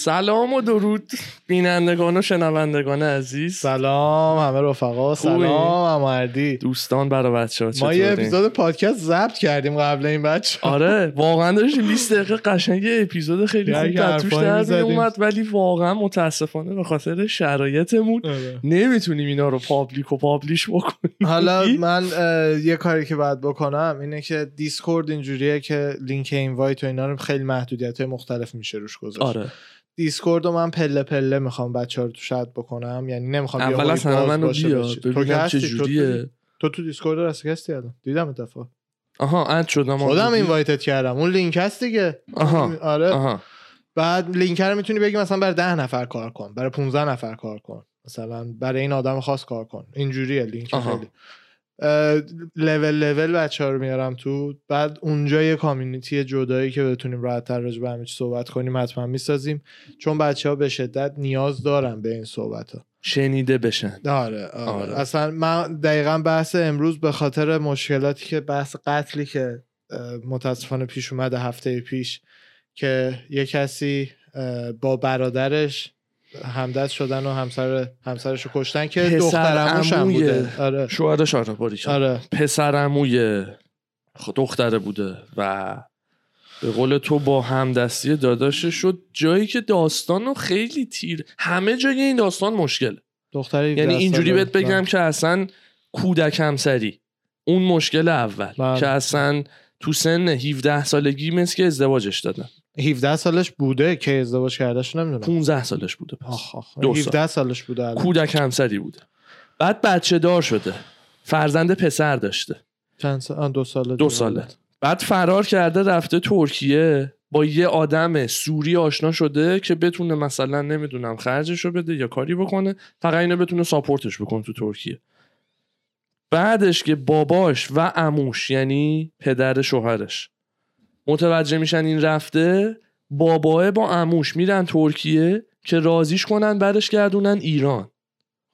سلام و درود. بینندگان و شنوندگان عزیز. سلام همه رفقا سلام مردی. دوستان برای بچه ها ما یه اپیزود پادکست ضبط کردیم قبل این بچه آره واقعا داشتیم 20 دقیقه قشنگ یه اپیزود خیلی خوب در توش در اومد ولی واقعا متاسفانه به خاطر شرایطمون آره. نمی‌تونیم اینا رو public و publish بکنیم. حالا من یه کاری که باید بکنم اینه که دیسکورد اینجوریه که لینک invite و اینا رو خیلی محدودیت های مختلف میشه روش گذاشت. آره. دیسکورد رو من پله پله می‌خوام بچه ها رو تو شاید بکنم. یعنی نمی‌خوام اول از همه منو بیا. ببینم چه جوریه. تو تو دیسکورد رسکستی الان؟ دیدم دفعه. آها add شدم. خودم invite ت کردم. اون لینک هست دیگه. آها آره. آها. بعد لینک رو می‌تونی بگی مثلا برای ده نفر کار کن برای 15 نفر کار کن. مثلا برای این آدم خاص کار کن. اینجوریه لینک. خیلی. لول لول بچه ها رو میارم تو بعد اونجا یه community جدایی که بتونیم راحت تر راجع به همه چی صحبت کنیم حتما می‌سازیم چون بچه ها به شدت نیاز دارن به این صحبت ها شنیده بشن آره, آره. آره. اصلا من دقیقا بحث امروز به خاطر مشکلاتی که بحث قتلی که متاسفانه پیش اومده هفته پیش که یه کسی با برادرش همدست شدن و همسر همسرش رو کشتن که دخترموش هم بوده. آره. شوهرش آره آره. پسر عموی خ- دختره بوده و به قول تو با همدستی داداشش شد. جایی که داستان رو خیلی تیر همه جای این داستان مشکله دختر یعنی اینجوری بهت بگم که اصلا کودک همسری. اون مشکل اول. بله. که اصلا تو سن 17 سالگی مثل که ازدواجش دادن. 17 سالش بوده که ازدواج کردهش نمی‌دونم 15 سالش بوده پس. آخ آخ دو سال. 17 سالش بوده الان. کودک همسری بوده بعد بچه دار شده فرزند پسر داشته چند سال دو ساله دو. ساله بعد فرار کرده رفته ترکیه با یه آدم سوری آشنا شده که بتونه مثلا نمی‌دونم خرجش رو بده یا کاری بکنه فقط اینو بتونه ساپورتش بکنه تو ترکیه بعدش که باباش و عموش یعنی پدر شوهرش متوجه میشن این رفته باباه با عموش میرن ترکیه که رازیش کنن برش گردونن ایران.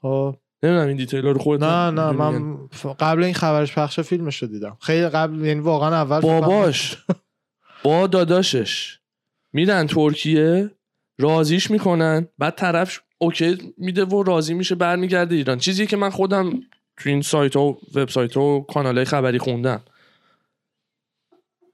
خب. نمی‌دونم این detail رو خودت نه نه؟ من قبل این خبرش پخش فیلمش رو دیدم. خیلی قبل یعنی واقعا اول باباش با داداشش. میرن ترکیه راضیش می‌کنن بعد طرف OK میده و راضی میشه برمیگرده ایران. چیزی که من خودم تو این سایت ها و وبسایت ها و کانال خبری خوندم.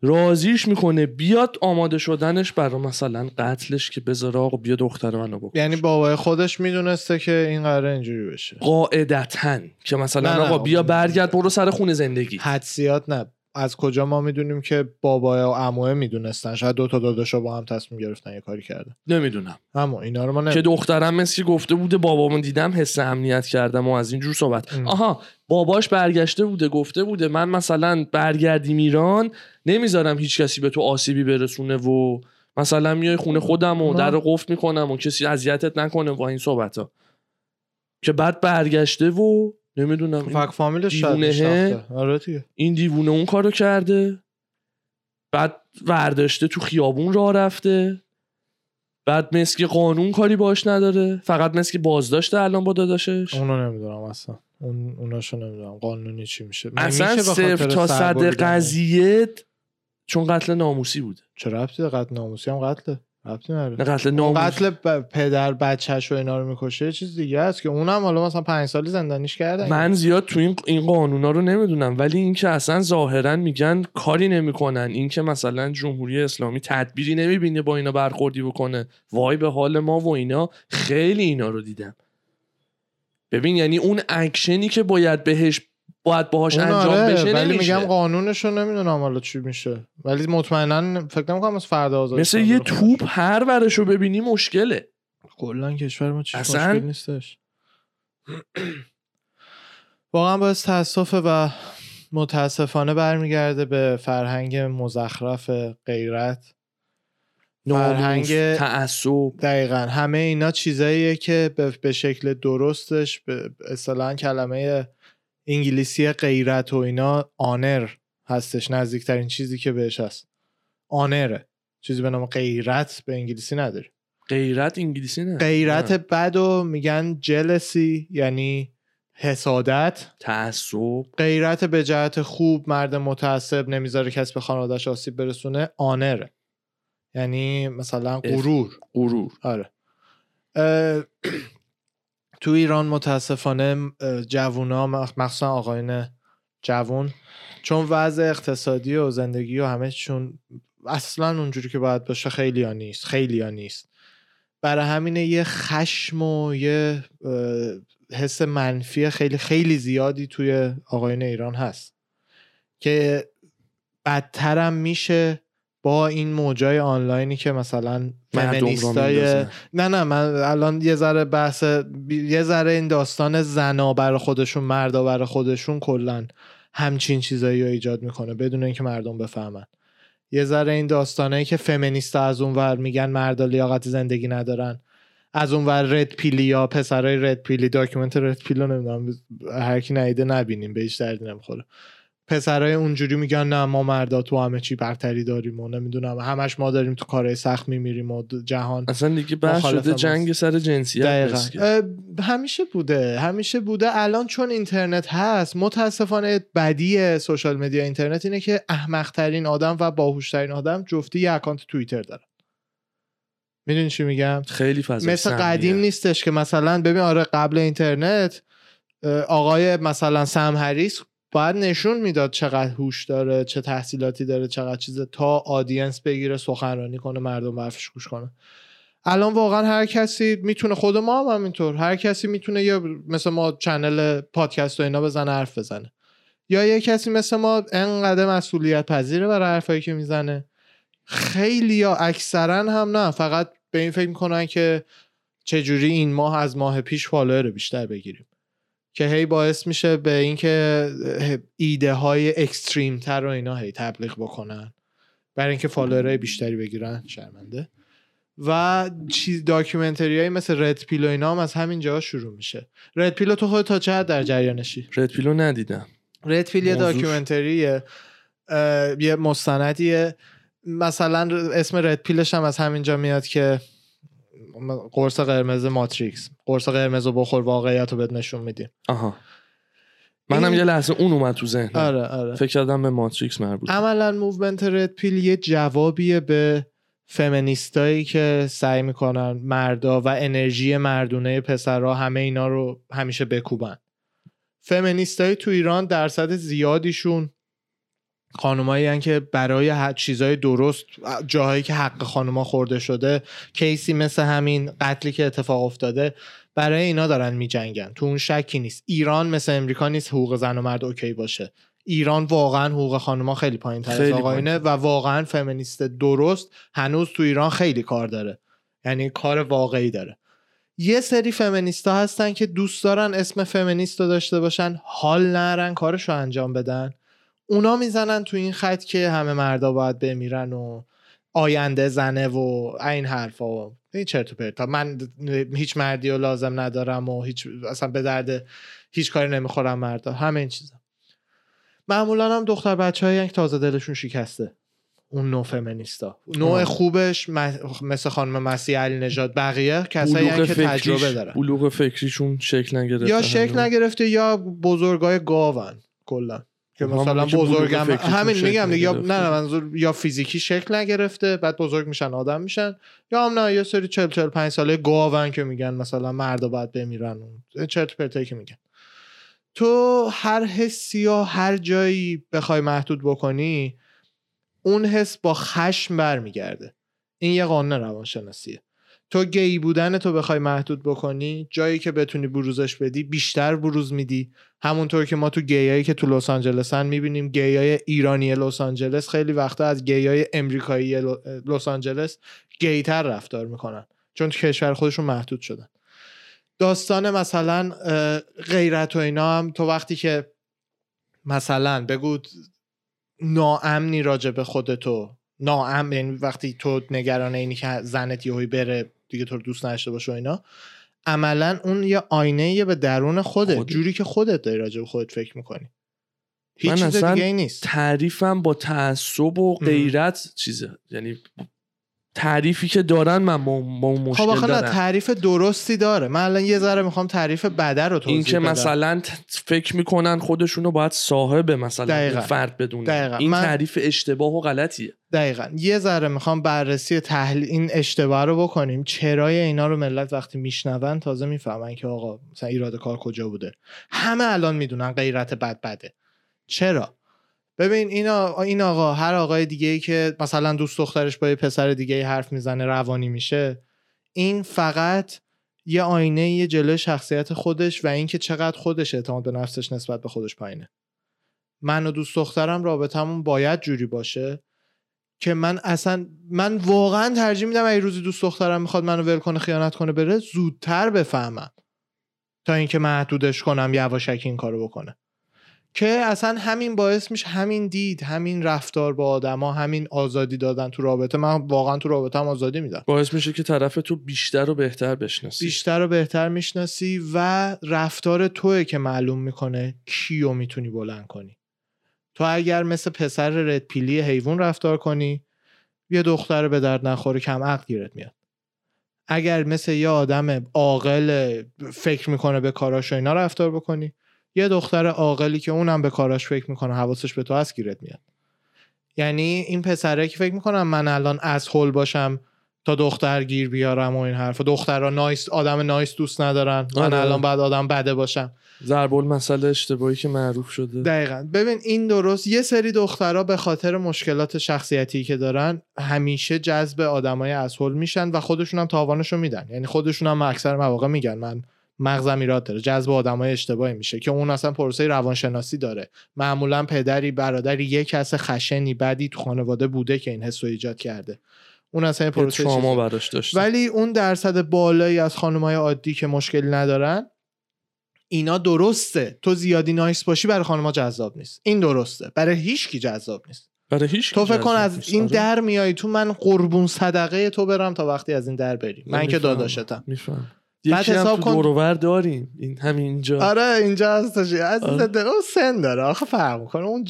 راضیش می‌کنه. بیاد آماده شدنش برای مثلا قتلش که بذاره آقا بیا دختر منو بکش. یعنی بابای خودش می‌دونسته که این قراره اینجوری بشه. قاعدتا که مثلا نه، نه. آقا بیا برگرد برو سر خونه زندگی. حدسیات نه از کجا ما می‌دونیم که بابای و عموه می‌دونستن شاید دو تا داداشا با هم تصمیم گرفتن یه کاری کردن نمی‌دونم اما اینا رو ما که نه دخترم مثل که گفته بوده بابامون دیدم حس امنیت کردم و از اینجور صحبت ام. آها باباش برگشته بوده گفته بوده من مثلا برگردیم ایران نمی‌ذارم هیچ کسی به تو آسیبی برسونه و مثلا میای خونه خودم و. در قفل می‌کنم و کسی اذیتت نکنه و این صحبت ها که بعد برگشته و نمی‌دونم این, فک فامیلش. می‌شناخته. آره این دیوونه اون کارو کرده. بعد ورداشته تو خیابون راه رفته. بعد مثل که قانون کاری باش نداره. فقط مثل که بازداشته الان با داداشش. اونو نمی‌دونم اصلا. اون اوناشو نمی‌دونم. قانونی چی میشه. اصلا میشه خاطر تا صد قضیه چون قتل ناموسی بوده. چه ربطی داره؟ قتل ناموسی هم قتله. ربطی نداره. قتل پدر بچهش و اینا رو می‌کشه چیز دیگه است که اونم حالا مثلا پنج سالی زندانیش کردن. من زیاد تو این این قانونا رو نمی‌دونم ولی اینکه اصلا ظاهرا میگن کاری نمی‌کنن. اینکه مثلا جمهوری اسلامی تدبیری نمی‌بینه با اینا برخوردی بکنه. وای به حال ما و اینا. خیلی اینا رو دیدم. ببین یعنی اون اکشنی که باید بهش باید باهاش انجام آره، بشه ولی نمیشه. میگم قانونش رو نمی‌دونم حالا چی میشه. ولی مطمئنا فکر نمی‌کنم از فردا آزاد مثل یه توپ هر ورش رو ببینی مشکله. کلا کشور ما چیش اصلا- مشکل نیستش. واقعا باعث تاسفه و متاسفانه برمیگرده به فرهنگ مزخرف غیرت. فرهنگ- تعصب. دقیقا. همه اینا چیزاییه که به, به شکل درستش به اصطلاحا کلمه انگلیسی غیرت و اینا آنر هستش نزدیکترین چیزی که بهش هست. آنره چیزی به نام غیرت به انگلیسی نداری. غیرت انگلیسی نه. غیرت. بد و میگن جلسی یعنی حسادت. تعصب. غیرت به جهت خوب مرد متعصب نمی‌ذاره کسی به خانوادهش آسیب برسونه آنره یعنی مثلا غرور. غرور. آره. تو ایران متاسفانه جوونا مخ- مخصوصا آقایون جوون چون وضع اقتصادی و زندگی و همه چون اصلا اونجوری که باید باشه خیلی ها نیست خیلی ها نیست. برای همینه یه خشم و یه حس منفی خیلی خیلی زیادی توی آقایون ایران هست که بدترم میشه با این موجای آنلاینی که مثلا فمینیستای. نه نه من الان یه ذره بحث یه ذره این داستان زنا برای خودشون مردا برای خودشون کلا همچین چیزایی رو ایجاد می‌کنه بدون اینکه مردم بفهمن. یه ذره این داستانه که فمینیستا از اون ور میگن مردا لیاقت زندگی ندارن. از اون ور red pill ی یا پسرای red pill ی document red pill و نمی‌دونم هر کی ندیده نبینیم بهش دردی نمی‌خوره. پسرای اونجوری میگن نه ما مردا تو همه چی برتری داریم و نمی‌دونم همش ما داریم تو کارهای سخت میمیریم و جهان اصلا دیگه بحث شده. جنگ سر جنسیت دقیقا. همیشه بوده همیشه بوده. الان چون اینترنت هست متاسفانه بدی social media اینترنت اینه که احمقترین آدم و باهوشترین آدم جفتی یه اکانت توییتر داره می‌دونی چی میگم؟ خیلی فضا مثل سمیه. قدیم نیستش که مثلا ببین آره قبل اینترنت آقای مثلا سم هریس باید نشون می‌داد چقدر هوش داره چه تحصیلاتی داره چقدر چیزه تا audience بگیره سخنرانی کنه مردم به حرفش گوش کنه. الان واقعا هر کسی می‌تونه خود ما هم همینطور هر کسی می‌تونه یا مثل ما channel پادکست و اینا بزنه حرف بزنه. یا یه کسی مثل ما انقدر مسئولیت پذیره برای حرفایی که می‌زنه. خیلی یا اکثرا هم نه فقط به این فکر می‌کنن که چجوری این ماه از ماه پیش follower بیشتر بگیریم. که هی باعث میشه به اینکه ایده های extreme تر و اینا هی تبلیغ بکنن. برای اینکه follower های بیشتری بگیرن شرمنده. و چیز documentary های مثل red pill و اینا هم از همین جا شروع میشه. red pill و تو خود تا حد در جریانشی red pill و ندیدم. red pill یه. documentary ه یه مستندیه. مثلا اسم red pill ش هم از همینجا میاد که قرص قرمز ماتریکس. قرص قرمز رو بخور واقعیت رو بهت نشون میدیم. آها. منم این- یه لحظه اون اومد تو ذهنم. آره آره. فکر کردم به ماتریکس مربوط. عملا movement red pill یه جوابیه به فمینیستایی که سعی می‌کنن مردا و انرژی مردونه پسرها همه اینا رو همیشه بکوبن. فمینیستایی تو ایران درصد زیادیشون خانمایی هن که برای هر چیزای درست جاهایی که حق خانوما خورده شده case ی مثل همین قتلی که اتفاق افتاده برای اینا دارن میجنگن. تو اون شکی نیست. ایران مثل امریکا نیست حقوق زن و مرد OK باشه. ایران واقعا حقوق خانوما خیلی پایین تر از خیلی آقایونه و واقعا فمینیست درست هنوز تو ایران خیلی کار داره. یعنی کار واقعی داره. یه سری فمینیستا هستن که دوست دارن اسم فمینیست رو داشته باشن حال نرن کارش رو انجام بدن. اونا می‌زنن تو این خط که همه مردا باید بمیرن و آینده زنه و این حرفا. و این چرت و پرتا. من هیچ مردی رو لازم ندارم و هیچ اصلا به درد هیچ کاری نمی‌خورم مردا. همه این چیزا. معمولا هم دختر بچه هایی که تازه دلشون شکسته. اون نوع فمینیستا. نوع آه. خوبش مثل خانم مسیح علی نجات بقیه کسایی که تجربه فکریش دارن. بلوغ فکریشون شکل نگرفته یا شکل. نگرفته یا بزرگای گاون کلا. که مثلا بزرگم همین میگم دیگه یا. نه نه منظور یا فیزیکی شکل نگرفته بعد بزرگ میشن آدم میشن. یا هم نه یه سری 40 45 ساله گاون که میگن مثلا مردا باید بمیرن و چرت پرتایی که میگن. تو هر حسی یا هر جایی بخوای محدود بکنی اون حس با خشم برمیگرده. این یه قانون روانشناسیه. تو گی بودن تو بخوای محدود بکنی جایی که بتونی بروزش بدی بیشتر بروز میدی. همونطور که ما تو گیایی که تو لس آنجلسن می‌بینیم گیای ایرانی لس آنجلس خیلی وقتا از گیای امریکایی لس آنجلس گیتر رفتار می‌کنن. چون تو کشور خودشون محدود شدن. داستان مثلا غیرت و اینا هم تو وقتی که مثلا بگو ناامنی راجع به خودتو ناامن یعنی وقتی تو نگران اینی که زنت یهویی بره دیگه تو رو دوست نداشته باشه و اینا عملا اون یه آینه به درون خودت خودت. جوری که خودت داری راجع به خودت فکر می‌کنی هیچ من چیز اصلا دیگه نیست تعریفم با تعصب و ام. غیرت چیزه یعنی تعریفی که دارن من با, اون خب مشکل نه دارم. تعریف درستی داره. من الان یه ذره می‌خوام تعریف بده رو توضیح این که بدم. مثلا فکر می‌کنن خودشونو باید صاحب مثلا دقیقاً. فرد بدونن. دقیقاً. این من- تعریف اشتباه و غلطیه. دقیقا. یه ذره می‌خوام بررسی تحلیل این اشتباه رو بکنیم. چرای اینا رو ملت وقتی میشنون تازه می‌فهمن که آقا مثلا ایراد کار کجا بوده. همه الان می‌دونن غیرت بد بده. چرا؟ ببین این, این آقا هر آقای دیگه ای که مثلا دوست دخترش با یه پسر دیگه ای حرف می‌زنه روانی میشه این فقط یه آینه یه جلوی شخصیت خودش و اینکه چقدر خودش اعتماد به نفسش نسبت به خودش پایینه. من و دوست دخترم رابطمون باید جوری باشه که من اصلا من واقعا ترجیح میدم اگه روزی دوست دخترم می‌خواد منو ول کنه خیانت کنه بره زودتر بفهمم تا اینکه محدودش کنم یواشکی این کارو بکنه. که اصلا همین باعث میشه همین دید همین رفتار با آدما همین آزادی دادن تو رابطه. من واقعا تو رابطه هم آزادی میدم. باعث میشه که طرف تو بیشتر و بهتر بشناسی. بیشتر و بهتر می‌شناسی و رفتار توه که معلوم می‌کنه کیو می‌تونی بلند کنی. تو اگر مثل پسر ردپیلی حیوان رفتار کنی یه دختر به درد نخوره کم عقل گیرت میاد. اگر مثل یه آدم عاقل فکر می‌کنه به کاراش و اینا رفتار بکنی یه دختر عاقلی که اونم به کاراش فکر می‌کنه حواسش به تو هست گیرت میاد. یعنی این پسره که فکر می‌کنم من الان از حل باشم تا دختر گیر بیارم و این حرف. دخترها نایس آدم نایس دوست ندارن. من آره. الان بعد آدم بده باشم. ضرب مسئله اشتباهی که معروف شده. دقیقا. ببین این درست یه سری دخترها به خاطر مشکلات شخصیتی که دارن همیشه جذب آدمای اسهل میشن و خودشون هم تاوانشو میدن. یعنی خودشون هم اکثر مواقع میگن من مغزم ایراد داره جذب آدمای اشتباهی میشه که اون اصلا پروسه روانشناسی داره. معمولا پدری برادری یک کس خشنی بدی تو خانواده بوده که این حسو ایجاد کرده. اون اصلا پروسه چیزه. براش داشته. ولی اون درصد بالایی از خانمای عادی که مشکلی ندارن اینا درسته. تو زیادی نایس باشی برای خانمها جذاب نیست. این درسته. برای هیچ کی جذاب نیست. برای هیچ تو فکر کن از نیست. این آره. در میای تو من قربون صدقه تو برم تا وقتی از این در بری من که می‌فهمم. داداشتم. میفهم بعد حساب کن- دورور داریم این همین اینجا آره اینجا هستش عزیز آره. دل اون سن داره آخه فرق می‌کنه اون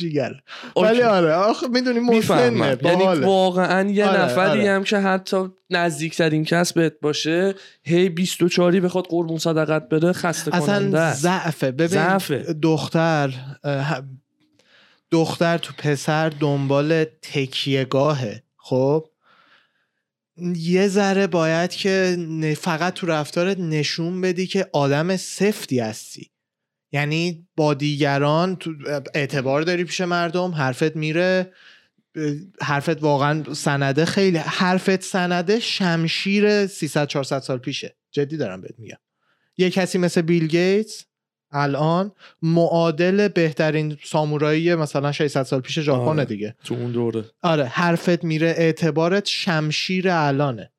اوکی. ولی آره آخه می‌دونی مسنه می‌فهمم یعنی. واقعا یه آره، نفری آره. هم که حتی نزدیکترین کس بهت باشه هی 24 بخواد قربون صدقت بره خسته کننده اصلا. ضعفه ببین ضعفه. دختر دختر تو پسر دنبال تکیهگاهه خب یه ذره باید که فقط تو رفتارت نشون بدی که آدم سفتی هستی. یعنی با دیگران تو اعتبار داری پیش مردم حرفت میره حرفت واقعا سنده خیلی حرفت سنده شمشیر 300 400 سال پیشه. جدی دارم بهت میگم. یه کسی مثل بیل گیتس الان معادل بهترین سامورایی مثلا 600 سال پیش ژاپن آره. دیگه. تو اون دوره. آره حرفت میره اعتبارت شمشیر الانه.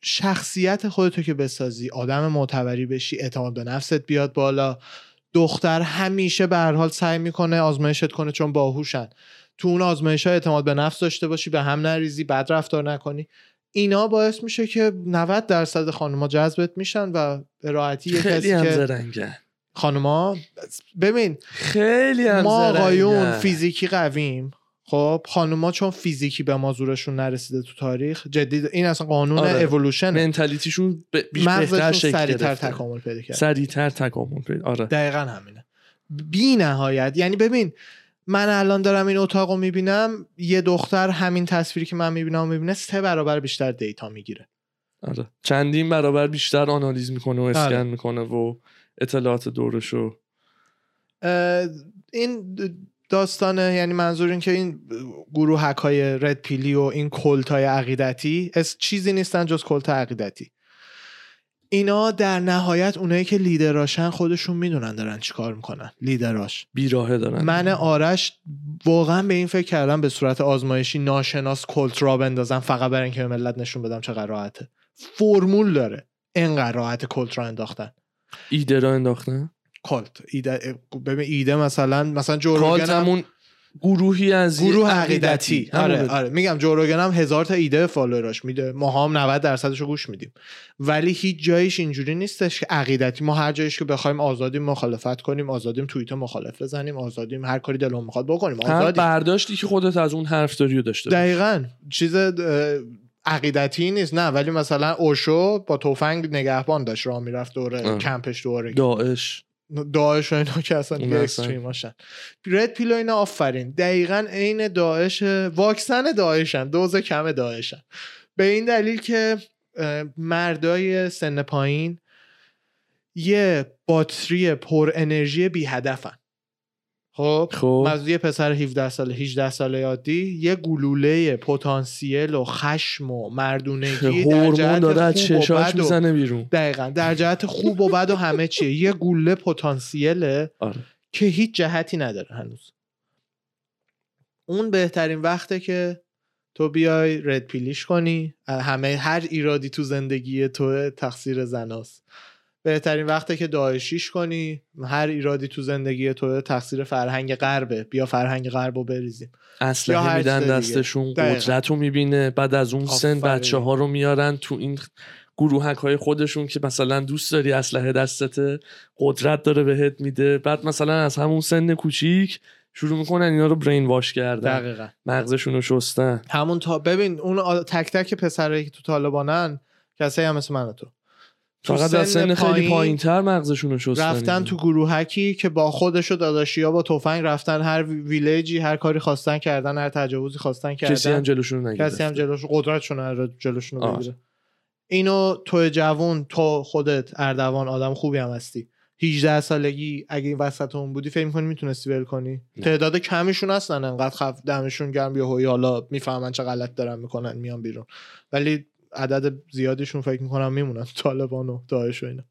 شخصیت خودتو که بسازی آدم معتبری بشی اعتماد به نفست بیاد بالا. دختر همیشه به هر حال سعی می‌کنه آزمایشت کنه چون باهوشن. تو اون آزمایش ها اعتماد به نفس داشته باشی به هم نریزی بد رفتار نکنی. اینا باعث میشه که 90 درصد خانوما جذبت میشن و به راحتی یه خیلی کسی هم که زرنگن خانوما ببین خیلی هم ما آقایون. فیزیکی قویم خب؟ خانوما چون فیزیکی به ما زورشون نرسیده تو تاریخ جدی این اصلا قانون آره. اولوشن منتالیتیشون ب- مغزشون سریعتر تکامل پیدا کرد سریعتر تکامل پیدا آره. دقیقا همینه. بی نهایت یعنی ببین من الان دارم این اتاق رو می‌بینم یه دختر همین تصویری که من می‌بینم می‌بینه سه برابر بیشتر دیتا می‌گیره. آره. چندین برابر بیشتر آنالیز می‌کنه و اسکن آره. می‌کنه و اطلاعات دورشو این داستانه یعنی منظور این که این گروه های رد پیلی و این کلت های عقیدتی از چیزی نیستن جز کلت عقیدتی. اینا در نهایت اونایی که لیدراشن خودشون می‌دونن دارن چیکار می‌کنن. لیدراش بیراهه دارن. من آرش واقعا به این فکر کردم به صورت آزمایشی ناشناس کلت را بندازم فقط برای اینکه به ملت نشون بدم چقدر راحته. فرمول داره اینقدر راحت کلت را انداختن. ایده را انداختن؟ کلت. ایده ببین ایده مثلا مثلا جو کالت روگن هم- همون گروهی از گروه عقیدتی. آره همونه. آره. میگم جو روگن هم هزار تا ایده فالووراش میده. ما هم 90 درصدشو گوش میدیم. ولی هیچ جایش اینجوری نیستش که عقیدتی. ما هر جایش که بخوایم آزادیم مخالفت کنیم آزادیم توییت مخالف بزنیم آزادیم هر کاری دلمون می‌خواد بکنیم. آزادیم. برداشتی که خودت از اون حرف داری داشته. دقیقا. چیز عقیدتی نیست. نه ولی مثلا اوشو با تفنگ نگهبان داشت. راه می‌رفت دوره. کمپش دوره. داعش. داعش و اینا که اصلا دیگه. اکستریم هاشن رد پیل و اینا آفرین. دقیقا عین داعش واکسن داعشن دوز کم داعشن. به این دلیل که مردای سن پایین یه باتری پر انرژی بی هدفن. خب خب. از یه پسر 17 ساله 18 ساله عادی یه گلوله پتانسیل و خشم و مردونگی در هورمون جهت داره از خوب و چشاش بد و- می‌زنه بیرون. دقیقا در جهت خوب و بد و همه چیه. یه گوله پتانسیله آره. که هیچ جهتی نداره هنوز. اون بهترین وقته که تو بیای رد پیلیش کنی همه هر ایرادی تو زندگی تو تقصیر زناست. بهترین وقته که داعشیش کنی هر ایرادی تو زندگی تو تقصیر فرهنگ غربه. بیا فرهنگ غرب رو بریزیم. هر میدن. دستشون. قدرت رو می‌بینه. بعد از اون سن. بچه ها رو میارن تو این گروهک های خودشون که مثلا دوست داری اسلحه دستته قدرت داره بهت میده. بعد مثلا از همون سن کوچیک شروع می‌کنن اینا رو برین واش کردن. دقیقا. مغزشون رو شستن. همون تا ببین اون تک تک پسرایی که تو طالبانن کسایی هم مثل من و تو. فقط از سن خیلی پایین تر مغزشون رو رفتن. تو گروهکی که با خودش و داداشی ها با تفنگ رفتن هر وی- ویلیجی هر کاری خواستن کردن هر تجاوزی خواستن کردن. کسی هم جلوشون نگرفت کسی هم جلوش قدرتشون رو جلوشون رو. بگیره. اینو تو جوون تو خودت اردوان آدم خوبی هم هستی. 18 سالگی اگه این وسط اون بودی فکر می‌کنی می‌تونستی ول کنی؟ نه. تعداد کمیشون هستن انقدر خف دمشون گرم یه هوی حالا می‌فهمن چه غلط دارن می‌کنن میان بیرون. ولی عدد زیادیشون فکر می‌کنم میمونن طالبان و داعش و اینا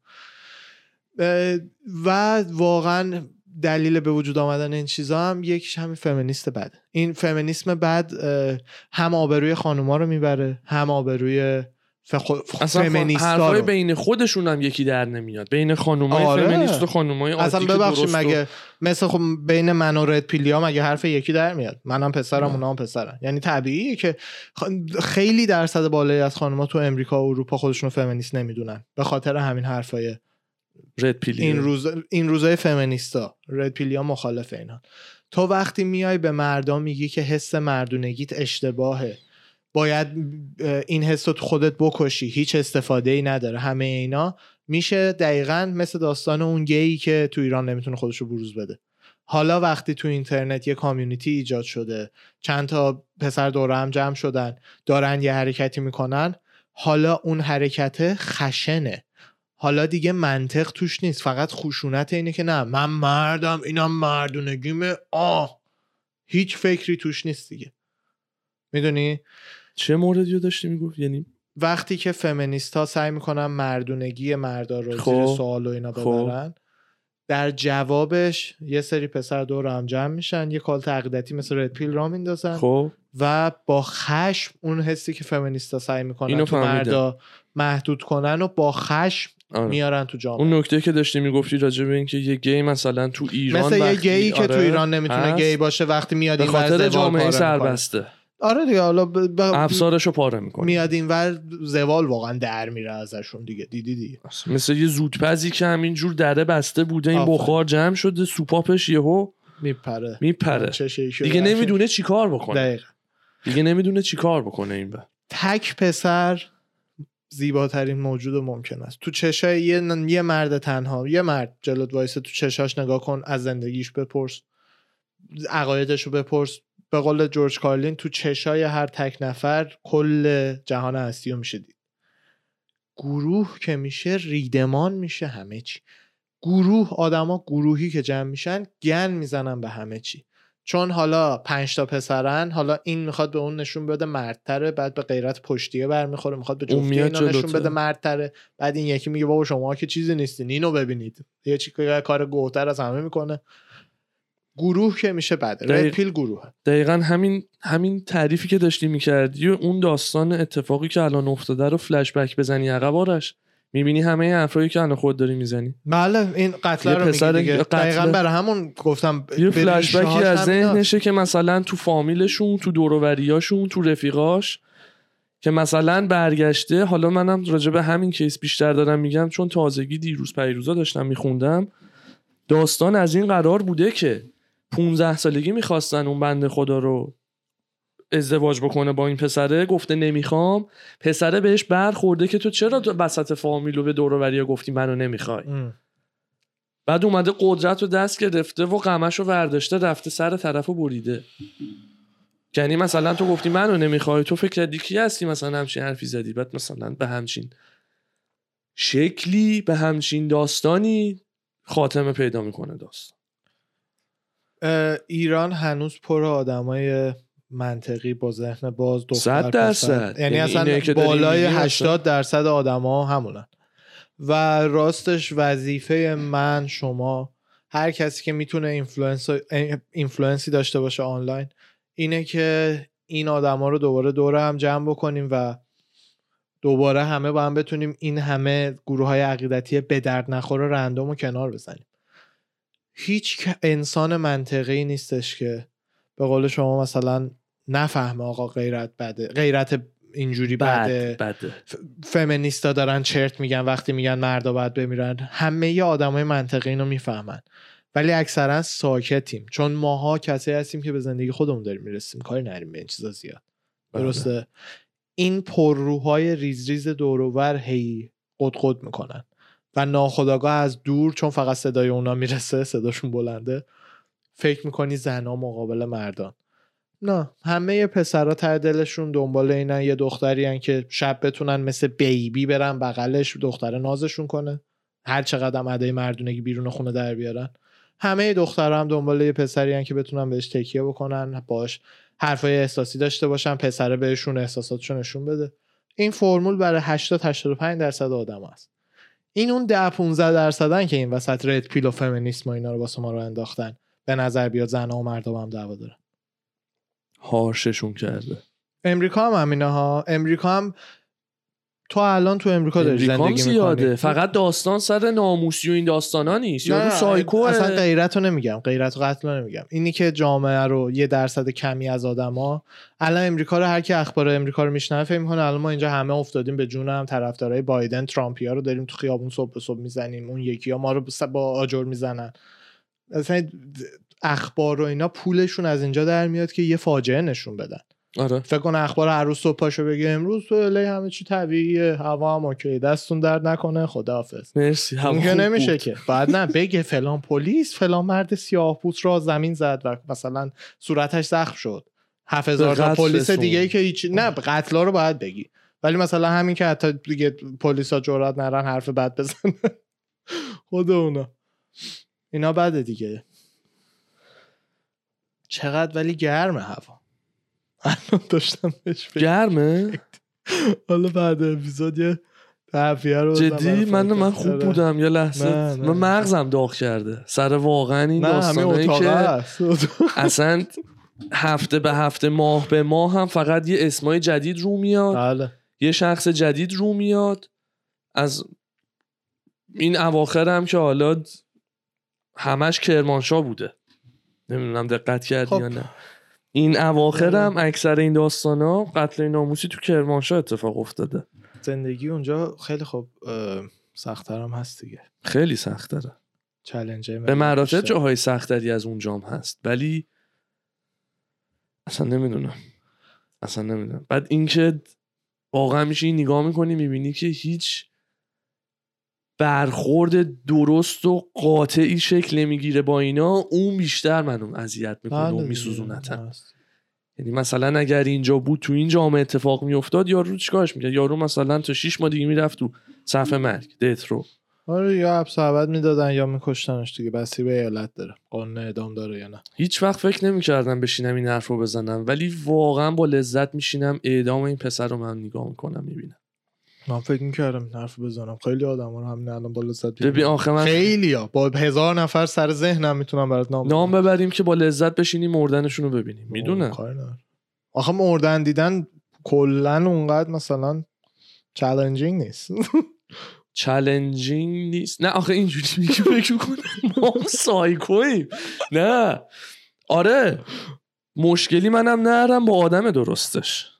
و واقعا دلیل به وجود آمدن این چیزا هم یکیش همین فمینیست بد این فمینیسم اه، هم آبروی خانوما رو می‌بره هم آبروی. اصلا فمینیستا رو. بین خودشون هم یکی در نمیاد. بین خانومای آره. فمینیست و خانومای عادی اصلا ببخشید مگه مثل خب بین من و رد پیلیا مگه حرف یکی در میاد؟ منم پسرم. اونا هم پسرن. یعنی طبیعیه که خیلی درصد بالایی از خانوما تو امریکا و اروپا خودشون فمینیست نمی‌دونن. به خاطر همین حرفای رد پیلی این روز این روزای فمینیستا. رد پیلیا مخالف اینا تو وقتی میای به مردم میگی که حس مردونگیت اشتباهه. باید این حس رو خودت بکشی. هیچ استفاده ای نداره. همه اینا میشه دقیقا مثل داستان اون گیی که تو ایران نمی‌تونه خودش رو بروز بده. حالا وقتی تو اینترنت یه کامیونیتی ایجاد شده چند تا پسر دوره هم جمع شدن دارن یه حرکتی می‌کنن حالا اون حرکت خشنه. حالا دیگه منطق توش نیست. فقط خشونت اینه که نه من مردم اینم مردونگیمه. آه هیچ فکری توش نیست دیگه. می‌دونی؟ چه موردی رو داشتی می‌گفت یعنی وقتی که فمینیست ها سعی می‌کنن مردونگی مردا رو خب. زیر سوال و اینا خب. ببرن در جوابش یه سری پسر دور هم جمع میشن یه کال عقیدتی مثل رد پیل را میندازن خب و با خشم اون حسی که فمینیستا سعی می‌کنن اینو تو. مردا محدود کنن و با خشم آره. میارن تو جامعه اون نکته که داشتی می‌گفتی راجع به اینکه یه گی مثلا تو ایران مثل یه گیی که تو آره، ایران نمی‌تونه هست. گی باشه وقتی میاد به این خاطر جامعه. سربسته آره دیگه حالا ب... ب... افسارش رو پاره می‌کنه میاد این ور زوال واقعا در میره ازشون دیگه. دیدی دیگه مثل یه زودپزی که همینجور دره بسته بوده این آفرین. بخار جمع شده سوپاپش یهو میپره. میپره. دیگه نمی‌دونه چی کار بکنه. دقیقا. دیگه نمی‌دونه چی کار بکنه این بر تک پسر زیباترین موجود ممکن است. تو چشای یه, یه مرد تنها یه مرد جلوت وایسه تو چشاش نگاه کن از زندگیش بپرس عقایدش رو بپرس. به قول جورج کارلین تو چشای هر تک نفر کل جهان هستی رو میشه دید. گروه که میشه ریدمان میشه همه چی. گروه آدما گروهی که جمع میشن گن می‌زنن به همه چی. چون حالا پنج تا پسرن حالا این می‌خواد به اون نشون بده مردتره بعد به غیرت پشتیه برمیخوره می‌خواد به جفتی اینا نشون. بده مردتره. بعد این یکی میگه بابا شما که چیزی نیستین اینو ببینید. یه چی که کار گوهتر از همه می‌کنه. گروه که میشه رد دقیق. پیل گروه دقیقا همین همین تعریفی که داشتی می‌کردی و اون داستان اتفاقی که الان افتاده رو فلش بک بزنی عقب آرش می‌بینی همه حرفایی که الان خود داری می‌زنی بله این قتل رو پسر میگی دیگه قتل. دقیقا برای همون گفتم یه فلش بکی از. ذهنشه که مثلا تو فامیلشون تو دوروریاشون تو رفیقاش که مثلا برگشته حالا منم راجع به همین کیس بیشتر دارم میگم چون تازگی دیروز پیروزا داشتم میخوندم داستان از این قرار بوده که 15 سالگی می‌خواستن اون بنده خدا رو ازدواج بکنه با این پسره گفته نمی‌خوام. پسره بهش برخورده که تو چرا تو وسط فامیل و به دور گفتی منو نمی‌خوای؟ ام. بعد اومده قدرت رو دست گرفته و غمش رو ورداشته رفته سر طرف رو بریده. یعنی مثلا تو گفتی منو نمی‌خوای تو فکر کردی کی هستی؟ مثلا همچین حرفی زدی. بعد مثلا به همچین شکلی به همچین داستانی خاتمه پیدا می‌کنه داستان. ایران هنوز پر آدمای منطقی با ذهن باز دختر صد. درصد. یعنی یعنی اصلا بالای میگی اصلا- 80 درصد آدما همونن و راستش وظیفه من شما هر کسی که می‌تونه influence influence ی داشته باشه آنلاین اینه که این آدما رو دوباره دوره هم جمع بکنیم و دوباره همه با هم بتونیم این همه گروه های عقیدتی به درد نخور و random رو کنار بزنیم هیچ انسان منطقی نیستش که به قول شما مثلا نفهمه آقا غیرت بده غیرت اینجوری بده. بد. بده فمینیستا دارن چرت میگن وقتی میگن مردا باید بمیرن همه ی آدمای منطقی اینو می‌فهمن. ولی اکثرا ساکتیم. چون ماها کسی هستیم که به زندگی خودمون داریم می‌رسیم. کاری نریم به این چیزا زیاد. بله. درسته؟ این پرروهای ریز ریز دوروبر هی قد می‌کنن. و ناخداگاه از دور چون فقط صدای اونا می‌رسه صداشون بلنده فکر می‌کنی زنها مقابل مردان. نه همه پسرا ته دلشون دنبال اینن یه دختری هن که شب بتونن مثل بیبی برن بغلش دختر نازشون کنه. هر چقدر هم ادای مردونگی بیرون خونه در بیارن. همه دخترها هم دنبال یه پسری هن که بتونن بهش تکیه بکنن باش حرفای احساسی داشته باشن پسره بهشون احساساتشون نشون بده. این فرمول برای 80 85 درصد آدم هست. این اون 10 15 درصدن که این وسط رد پیل و فمینیسم و اینا رو واسه ما رو انداختن. به نظر بیاد زنها و مردا با هم دعوا دارن. هارششون کرده. امریکا هم همینه ها. امریکا هم تو الان تو امریکا داری زندگی زیاده. می‌کنی فقط داستان سر ناموسی و این داستانا نیست. یارو سایکوه اصلا غیرت رو نمیگم. غیرت و قتل رو نمیگم. اینی که جامعه رو یه درصد کمی از آدما الان امریکا رو هر کی اخبار امریکا رو میشنوه فکر می‌کنه الان ما اینجا همه افتادیم به جونم. طرفدارای بایدن ترامپیا رو داریم تو خیابون صبح به صبح می‌زنیم. اون یکی ها ما رو با آجر می‌زنن. اصلا اخبار و اینا پولشون از اینجا در میاد که یه فاجعه نشون بدن. آره. فکر کن اخبار هر روز صبح پاشو بگه امروز الی همه چی طبیعیه هوا هم اوکی دستون درد نکنه خداحافظ. مرسی هوا نمیشه. که. بعد نه بگه فلان پلیس فلان مرد سیاه پوست را زمین زد و مثلا صورتش زخم شد. هفت هزار به تا قتل پلیس. دیگه ای که هیچ نه قتلا رو باید بگی. ولی مثلا همین که حتی دیگه پلیسا جرئت نرن حرف بد بزنن. خود اونا. اینا بده دیگه. چقدر؟ ولی گرمه هوا. الان داشتم بهش گرمه؟ حالا بعد اپیزود یه تحفیه رو جدی؟ من من. خوب آره. بودم یه لحظه. نه، نه. من مغزم داغ کرده. سر واقعا این نه همه داستانایی اتاق که اصلا هفته به هفته ماه به ماه هم فقط یه اسمای جدید رو میاد. بله. یه شخص جدید رو میاد. از این اواخر هم که حالا همش کرمانشاه بوده. نمی‌دونم دقت کردی خب. یا نه. این اواخر. هم اکثر این داستان ها قتل ناموسی تو کرمانشاه اتفاق افتاده. زندگی اونجا خیلی خب سختتر هم هست دیگه. خیلی سخت داره چلنج به مراتب جاهای سختری از اونجام هست. ولی اصلا نمی‌دونم. اصلا نمی‌دونم. بعد اینکه واقعا میشه این نگاه می‌کنی می‌بینی که هیچ برخورد درست و قاطعی شکل نمی‌گیره با اینا اون بیشتر منو اذیت می‌کنه بله و میسوزونتم هست. یعنی مثلا اگر اینجا بود تو این جامعه اتفاق میافتاد یارو چیکارش می‌کرد؟ یارو مثلا تا 6 ماه دیگه می‌رفت تو صف مرگ دت رو آره یا حبس ابد می‌دادن یا میکشتنش دیگه بسی به ایالت داره قانون اعدام داره یا نه. هیچ وقت فکر نمی‌کردم بشینم این حرف رو بزنم ولی واقعا با لذت میشینم اعدام این پسر رو من نگاه می‌کنم می‌بینم. من فکر می‌کردم این حرف بزنم. خیلی آدم رو همین الان با لذت ببین آخه من خیلی ها. با هزار نفر سر ذهنم می‌تونم برات نام نام. ببریم که با لذت بشینیم مردنشون رو ببینیم می‌دونم. آخه مردن دیدن کلا اونقدر مثلا چالنجینگ نیست. چالنجینگ نیست. نه آخه اینجوری میگه فکر می‌کنم ما سایکویم نه. آره. مشکلی منم نرم با آدم درستش.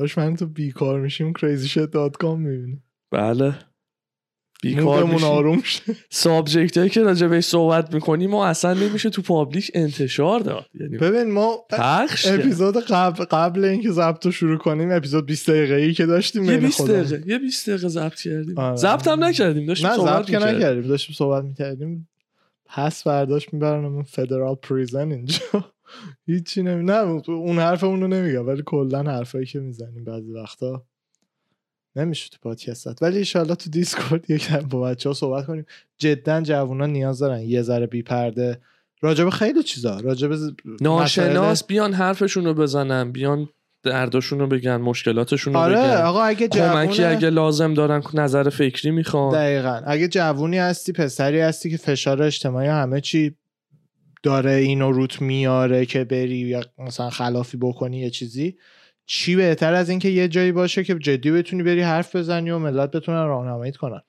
باش من تو بیکار میشیم کریزی شت دات کام می‌بینیم بله بیکار آروم شه سابجکت هایی که راجع بهش صحبت می‌کنیم و اصلا نمیشه تو پابلیک انتشار داد یعنی ببین ما پخش. اپیزود قبل قبل اینکه ضبط رو شروع کنیم اپیزود 20 دقیقه ای که داشتیم یه بین 20 خودمون. دقیقه یه 20 دقیقه ضبط کردیم آره. ضبط هم نکردیم داشتیم نه صحبت که. نکردیم داشتیم صحبت می‌کردیم پس برداشت میبرنمون فدرال پریزن اینجا هیچی نمی نه اون حرف اونو نمیگم ولی کلا حرفایی که می‌زنیم بعضی وقتا نمیشه تو پادکستت ولی ایشالله تو دیسکورد یک با بچه ها صحبت کنیم. جدا جوونا نیاز دارن یه ذره بی پرده. راجب خیلی چیزا راجب ز- ناشناس بیان حرفشون رو بزنن بیان درداشون رو بگن مشکلاتشون رو آره بگن. آقا اگه کمکی جوونه اگه لازم دارن نظر فکری می‌خوان. دقیقا. اگه جوونی هستی پسری هستی که فشار اجتماعی همه چی داره اینو روت میاره که بری یا مثلا خلافی بکنی یه چیزی چی بهتر از اینکه یه جایی باشه که جدی بتونی بری حرف بزنی و ملت بتونن راهنماییت کنن.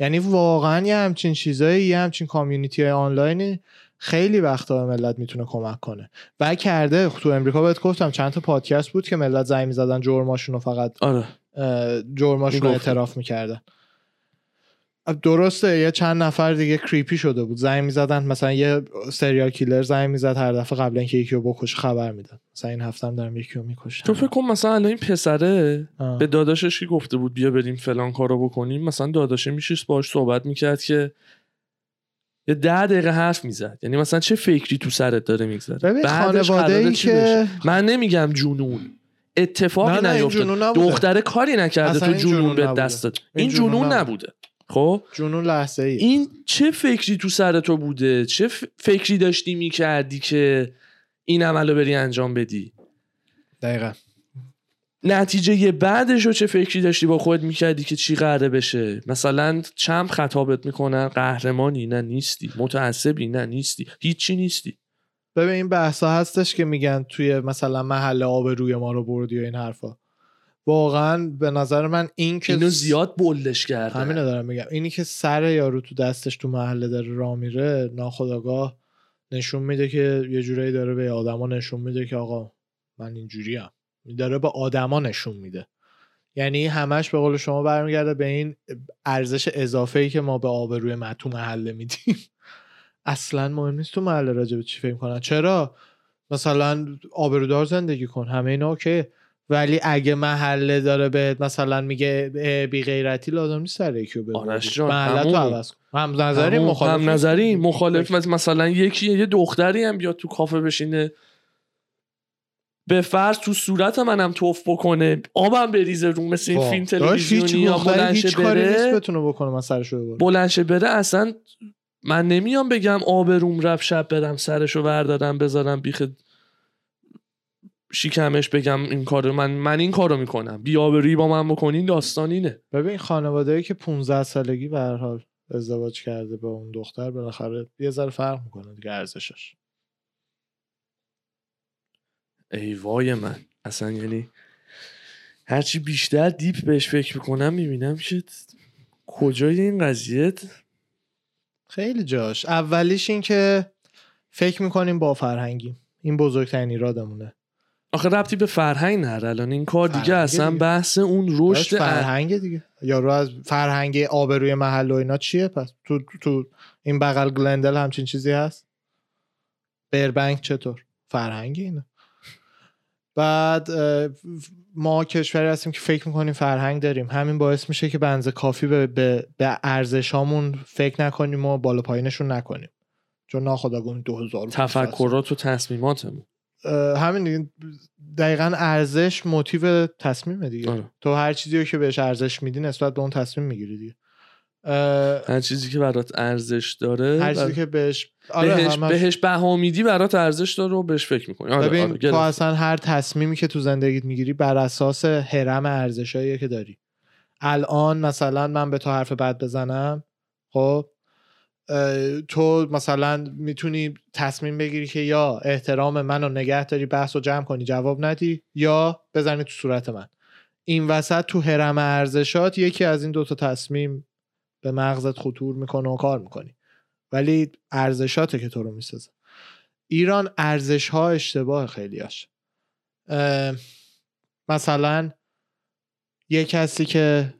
یعنی واقعا یه همچین چیزایی یه همچین کامیونیتی های آنلاین خیلی وقتا به ملت می‌تونه کمک کنه. و کرده تو امریکا بهت گفتم چند تا پادکست بود که ملت زنگ می‌زدن جرماشون رو فقط آره. جرماشون رو. اعتراف می‌کردن. درسته یه چند نفر دیگه کریپی شده بود. زنگ می‌زدن مثلا یه سریال کیلر زنگ می‌زد هر دفعه قبل اینکه یکی رو بکشه خبر می‌داد. مثلا این هفته هم دارم یکی رو می‌کشم تو فکر کن مثلا الان این پسره به داداشش که گفته بود؟ بیا بریم فلان کارو بکنیم. مثلا داداشه میشیست باش صحبت می‌کرد که یه ده دقیقه حرف می‌زد. یعنی مثلا چه فکری تو سرت داره میگذره؟ خانواده ای که من نمیگم جنون. اتفاقی نیفتاد. دختره کاری نکرده تو جنون جنون به. دست داد این این جنون جنون نبوده. خب؟ جنون لحظه ای این چه فکری تو سر تو بوده؟ چه فکری داشتی می‌کردی که این عملو بری انجام بدی؟ دقیقا. نتیجه بعدش رو چه فکری داشتی با خودت می‌کردی که چی قراره بشه؟ مثلا چم خطابت می‌کنن؟ قهرمانی نه نیستی. متعصبی نه نیستی. هیچی نیستی. ببین این بحثا هستش که میگن توی مثلا محل آب روی ما رو بردی و این حرفا. واقعا به نظر من این که اینو زیاد بلدش کرده. همینو دارم میگم. اینی که سر یارو تو دستش تو محله داره راه میره ناخداگاه نشون میده که یه جورایی داره به آدما نشون میده که آقا من اینجوری هم داره به آدما نشون میده. یعنی همش به قول شما برمیگرده به این ارزش اضافه ای که ما به آبروی ما تو محله میدیم. اصلا مهم نیست تو محله راجع به چی فکر کنن چرا؟ مثلا آبرودار زندگی کن. همه اینا اوکی. ولی اگه محله داره بهت مثلا میگه بی غیرتی لازم نیست سر یکی آرش جان، محله تو. عوض کن. هم نظری مخالف هم. نظری مخالف مثلا- مثلا یکی یه دختری هم بیاد تو کافه بشینه. به فرض تو صورت منم توف بکنه آبم بریزه رو مثل این خب. فیلم تلویزیونی یا بلنشه بره. بتونه بکنه من سرشو ببرم. بلنشه بره اصلا من نمیام بگم آبروم رفت شب برم سرشو بردارم بذارم بیخ شیکمش بگم این کارو. من من این کارو می‌کنم. بی آبرویی با من بکنین داستان اینه. ببین خانواده که 15 سالگی به هر حال ازدواج کرده با اون دختر بالاخره یه ذره فرق می‌کنه دیگه ارزشش. ای وای من. اصلا یعنی هرچی بیشتر دیپ بهش فکر می‌کنم می‌بینم که کجای این قضیه خیلی جاش. اولیش این که فکر می‌کنیم با فرهنگیم. این بزرگترین ایرادمونه. آخه ربطی به فرهنگ نره الان این کار دیگه اصلا دیگه. بحث اون رشد فرهنگ دیگه. یارو از فرهنگ آبروی محل و اینا چیه؟ پس تو تو این بغل گلندل همچین چیزی هست؟ بربنک چطور؟ فرهنگ اینه. بعد ما کشوری هستیم که فکر می‌کنیم فرهنگ داریم. همین باعث میشه که بنز کافی به, به, به ارزشامون فکر نکنیم و بالا پایینشون نکنیم. چون ناخداگاه 2000 تفکرات و تصمیماتمون. همین دیگه دقیقا ارزش موتیو تصمیمه دیگه. آره. تو هر چیزی رو که بهش ارزش میدی نسبت به اون تصمیم می‌گیری دیگه. اه، هر چیزی که برات ارزش داره هر چیزی بر- که بهش آره بهش, بهش بها میدی برات ارزش داره و بهش فکر می‌کنی. آره ببین آره تو. اصلا هر تصمیمی که تو زندگیت می‌گیری بر اساس هرم ارزشایی که داری. الان مثلا من به تو حرف بد بزنم خب؟ تو مثلا می‌تونی تصمیم بگیری که یا احترام منو نگه داری بحث رو جمع کنی جواب ندی یا بزنی تو صورت من. این وسط تو هرم ارزشات یکی از این دوتا تصمیم به مغزت خطور می‌کنه و کار می‌کنی. ولی ارزشاته که تو رو می‌سازه. ایران ارزش ها اشتباه خیلیاش مثلا یه کسی که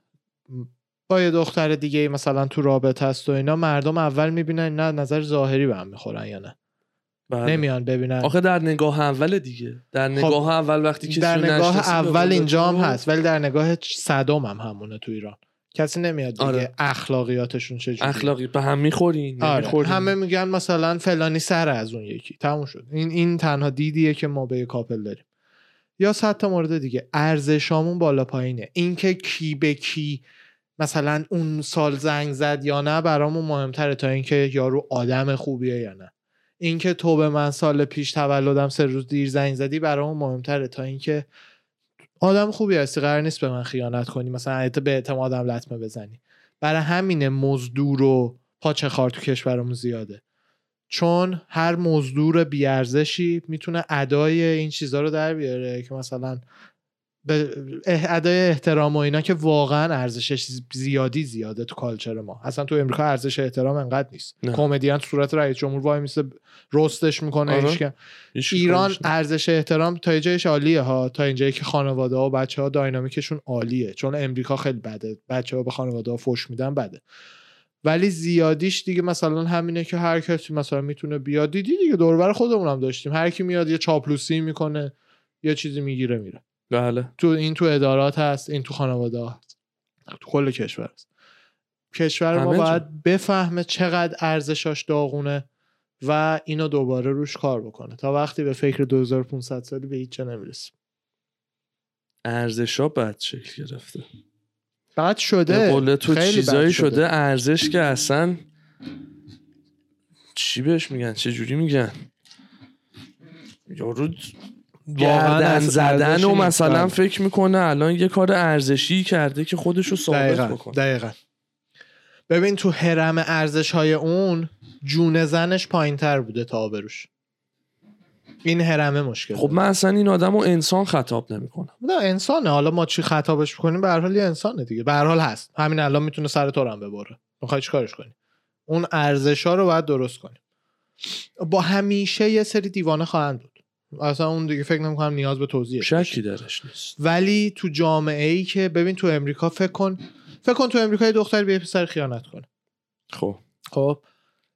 با یه دختر دیگه مثلا تو رابطه است و اینا مردم اول می‌بینن نه نظر ظاهری به هم می‌خورن یا نه. بله. نمیان ببینن. آخه در نگاه اول دیگه. در نگاه اول وقتی کسی خب، در نگاه اول اینجا هم هست ولی در نگاه صدام هم همونه تو ایران. کسی نمیاد دیگه آره. اخلاقیاتشون چجوری اخلاقی به هم می‌خورین آره. همه میگن مثلا فلانی سر از اون یکی. تموم شد. این این تنها دیدیه که ما به یه کاپل داریم. یا صد تا مورد دیگه. ارزشامون بالا پایینه. اینکه کی به کی مثلا اون سال زنگ زد یا نه برامون مهمتره تا اینکه یارو آدم خوبیه یا نه. اینکه تو به من سال پیش تولدم سه روز دیر زنگ زدی برامون مهمتره تا اینکه آدم خوبی هستی قرار نیست به من خیانت کنی مثلا به اعتمادم لطمه بزنی. برای همین مزدور و پاچه خار تو کشورمون زیاده. چون هر مزدور بیارزشی می‌تونه ادای این چیزها رو در بیاره که مثلا به ادای احترام و اینا که واقعا ارزشش زیادی زیاده تو کالچر ما. اصلا تو امریکا ارزش احترام انقدر نیست. کمدین صورت رئیس جمهور وای میسه رستش می‌کنه آره. ایران ارزش احترام تا جایش عالیه ها تا اینجایی که خانواده ها و بچه ها داینامیکشون عالیه. چون امریکا خیلی بده. بچه ها به خانواده ها فش میدن بده. ولی زیادیش دیگه مثلا همینه که هر کسی مثلا می‌تونه بیاد. دیدی دیگه دوربر خودمون هم داشتیم. هر کی میاد یه چاپلوسی می‌کنه یه چیزی می‌گیره میره. بله. تو این تو ادارات هست این تو خانواده هست. تو کل کشور هست. کشور ما باید بفهمه چقدر ارزشاش داغونه و اینو دوباره روش کار بکنه. تا وقتی به فکر 2500 سالی به هیچ نمی‌رسیم. ارزشا بد شکل گرفته. بد شده. قول تو چیزایی شده. شده ارزش که اصلا چی بهش میگن؟ چه جوری میگن؟ یارو گردن زدن و مثلا بله. فکر می‌کنه الان یه کار ارزشی کرده که خودش رو ثابت. بکنه. دقیقا. ببین تو حرم ارزش های اون جون زنش پایین تر بوده تا آبروش. این حرمه مشکل خب من اصلا این آدم رو انسان خطاب نمی‌کنم. نه انسانه. حالا ما چی خطابش کنیم؟ به حال یه انسانه دیگه. به حال هست. همین الان می‌تونه سر تو هم ببره. می‌خوای چیکارش کنی؟ اون ارزش ها رو باید درست کنیم با همیشه یه سری دیوانه خواهند بود. اصلا اون دیگه فکر نمی‌کنم نیاز به توضیح شکی درش نیست. ولی تو جامعه ای که ببین تو امریکا فکر کن فکر کن تو امریکا یه دختر به پسر خیانت کنه. خب. خب.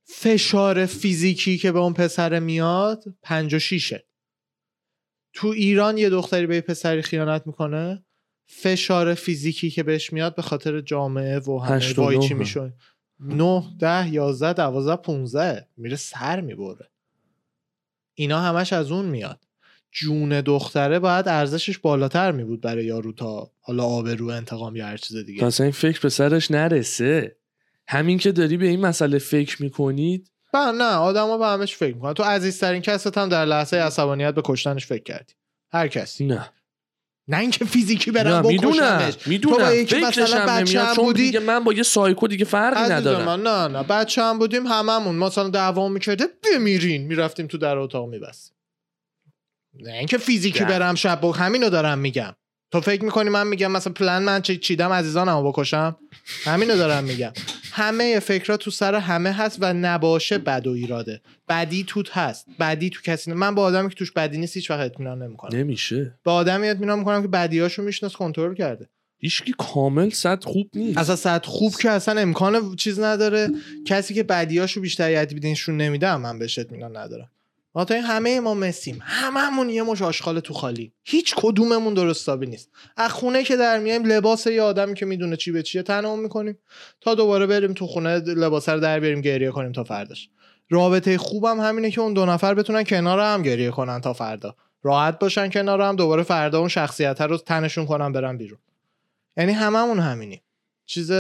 فشار فیزیکی که به اون پسر میاد پنج و شیشه. تو ایران یه دختری به پسری خیانت می‌کنه فشار فیزیکی که بهش میاد به خاطر جامعه و همه وای چی میشه نه ده یازده دوازده پونزه میره سر می‌بره. اینا همش از اون میاد. جون دختره باید ارزشش بالاتر می بود برای یارو تا حالا آبرو انتقام یا هر چیز دیگه. پس این فکر به سرش نرسه. همین که داری به این مسئله فکر می‌کنید؟ با نه آدما به همش فکر می‌کنن. تو عزیزترین کست هم در لحظه عصبانیت به کشتنش فکر کردی. هر کسی. نه. نه اینکه فیزیکی برم بکشمش می‌دونم تو با یکی مثلا بچه هم بودی دیگه من با یه سایکو دیگه فرقی ندارم. من نه نه. بچه هم بودیم هممون. مثلا دعوا می‌کرده بمیرین. می‌رفتیم تو در اتاق میبستیم. نه اینکه فیزیکی برم شب با همینو دارم میگم. تو فکر می‌کنی من میگم مثلا پلن من چیدم عزیزانمو بکشم؟ همینو دارم میگم. همه فکرها تو سر همه هست و نباشه بد و ایراده. بدی توت هست. بدی تو کسی من با آدمی که توش بدی نیست هیچ وقت اطمینان نمی‌کنم. نمیشه. با آدمی اطمینان می‌کنم که بدیاشو میشناس کنترل کرده. هیچکی کامل صد خوب نیست. اصلا صد خوب که اصلا امکان چیز نداره. کسی که بدیاشو بیشتر یادی نمیده من بهش اطمینان ندارم. این همه ما مسیم هممون یه مش آشغال تو خالی. هیچ کدوممون درست حسابی نیست. از خونه که در میایم لباس یه آدمی که می‌دونه چی به چیه تنمون می‌کنیم. تا دوباره بریم تو خونه لباس رو در بیاریم گریه کنیم تا فرداش. رابطه خوبم همینه که اون دو نفر بتونن کنار هم گریه کنن تا فردا. راحت باشن کنار هم دوباره فردا اون شخصیت رو تنشون کنن برن بیرون. یعنی هممون همینی. چیز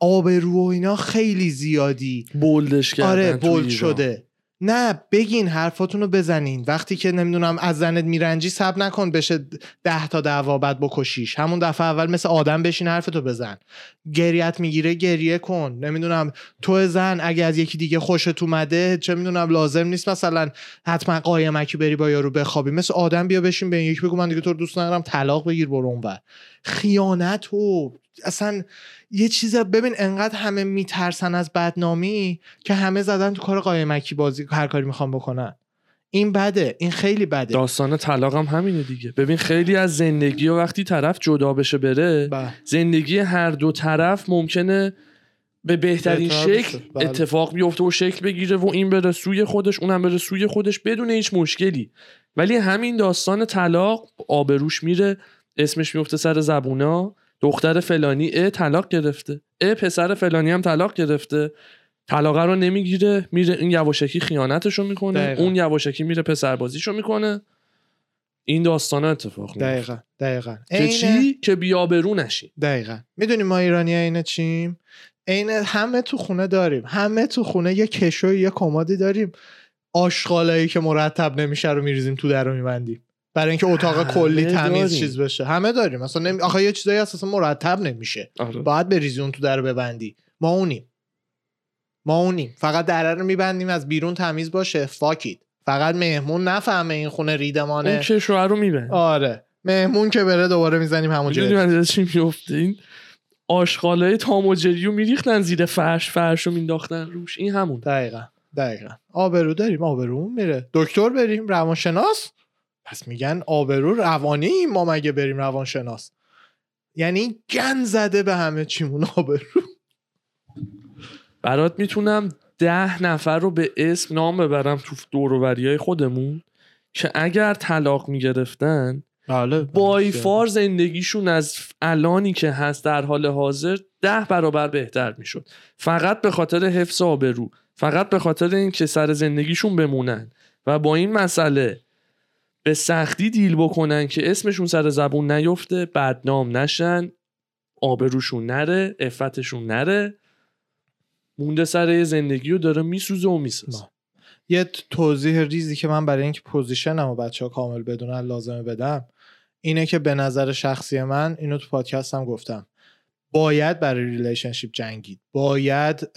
آبرو و اینا خیلی زیادی. بولدش کردن آره بولد شده. نه بگین حرفاتون رو بزنین. وقتی که نمی‌دونم از زنت میرنجی سب نکن بشه ده تا دعوا بعد بکشیش. همون دفعه اول مثل آدم بشین حرفتو بزن. گریت می‌گیره گریه کن. نمی‌دونم تو زن اگه از یکی دیگه خوشت اومده چه می‌دونم لازم نیست مثلا حتما قایمکی بری با یارو بخوابی. مثل آدم بیا بشین به یکی بگو من دیگه تو دوست ندارم طلاق بگیر برو اونور. خیانت و اصلا یه چیز ببین انقدر همه میترسن از بدنامی که همه زدن تو کار قایمکی بازی هر کاری می‌خوام بکنن. این بده این خیلی بده. داستان طلاق هم همینه دیگه. ببین خیلی از زندگی و وقتی طرف جدا بشه بره بله. زندگی هر دو طرف ممکنه به بهترین شکل بله. اتفاق بیفته و شکل بگیره و این بره سوی خودش اونم بره سوی خودش بدون هیچ مشکلی. ولی همین داستان طلاق آبروش میره اسمش میفته سر زبونا. دختر فلانی اه طلاق گرفته. اه پسر فلانی هم طلاق گرفته. طلاقه رو نمی‌گیره میره این یواشکی خیانتشو می‌کنه دقیقا. اون یواشکی میره پسر بازیشو می‌کنه. این داستان اتفاق میفته دقیقا دقیقا. که چی؟ که بیابرو نشی دقیقا. می‌دونیم ما ایرانی عین چیم؟ عین همه تو خونه داریم. همه تو خونه یه کشو یه کمادی داریم. آشغالایی که مرتب نمیشه رو میریزیم تو در رو میبندیم. برای اینکه اتاق کلی تمیز. چیز بشه. همه داریم. مثلا نمی... آخه یه چیزایی اصلا مرتب نمیشه. آره. باید بریزی اون تو در ببندی. ما اونیم. ما اونیم. فقط در رو میبندیم از بیرون تمیز باشه. فاکید فقط مهمون نفهمه این خونه ریدمانه. اون که شوهر رو میبند آره. مهمون که بره دوباره می‌زنیم می‌دونی من چی میفته این آشغالای تام و جریو میریختن زیر فرش فرش رو مینداختن روش. این همون. دقیقا. دقیقا. آبرو داریم. آبرومون میره. دکتر بریم. روانشناس؟ پس میگن آبرو روانی ما مگه بریم روانشناس؟ یعنی گن زده به همه چیمون آبرو. برات می‌تونم ده نفر رو به اسم نام ببرم تو دوروبری های خودمون که اگر طلاق می‌گرفتن بله بای فار زندگیشون از الانی که هست در حال حاضر ده برابر بهتر می‌شد. فقط به خاطر حفظ آبرو فقط به خاطر اینکه سر زندگیشون بمونن. و با این مسئله به سختی دیل بکنن که اسمشون سر زبون نیفته بدنام نشن آبروشون نره عفتشون نره مونده سر یه زندگی رو داره میسوزه و می‌سازه. نه. یه توضیح ریزی که من برای اینکه position م و بچه ها کامل بدونن لازمه بدم اینه که به نظر شخصی من اینو تو پادکستم گفتم. باید برای relationship جنگید. باید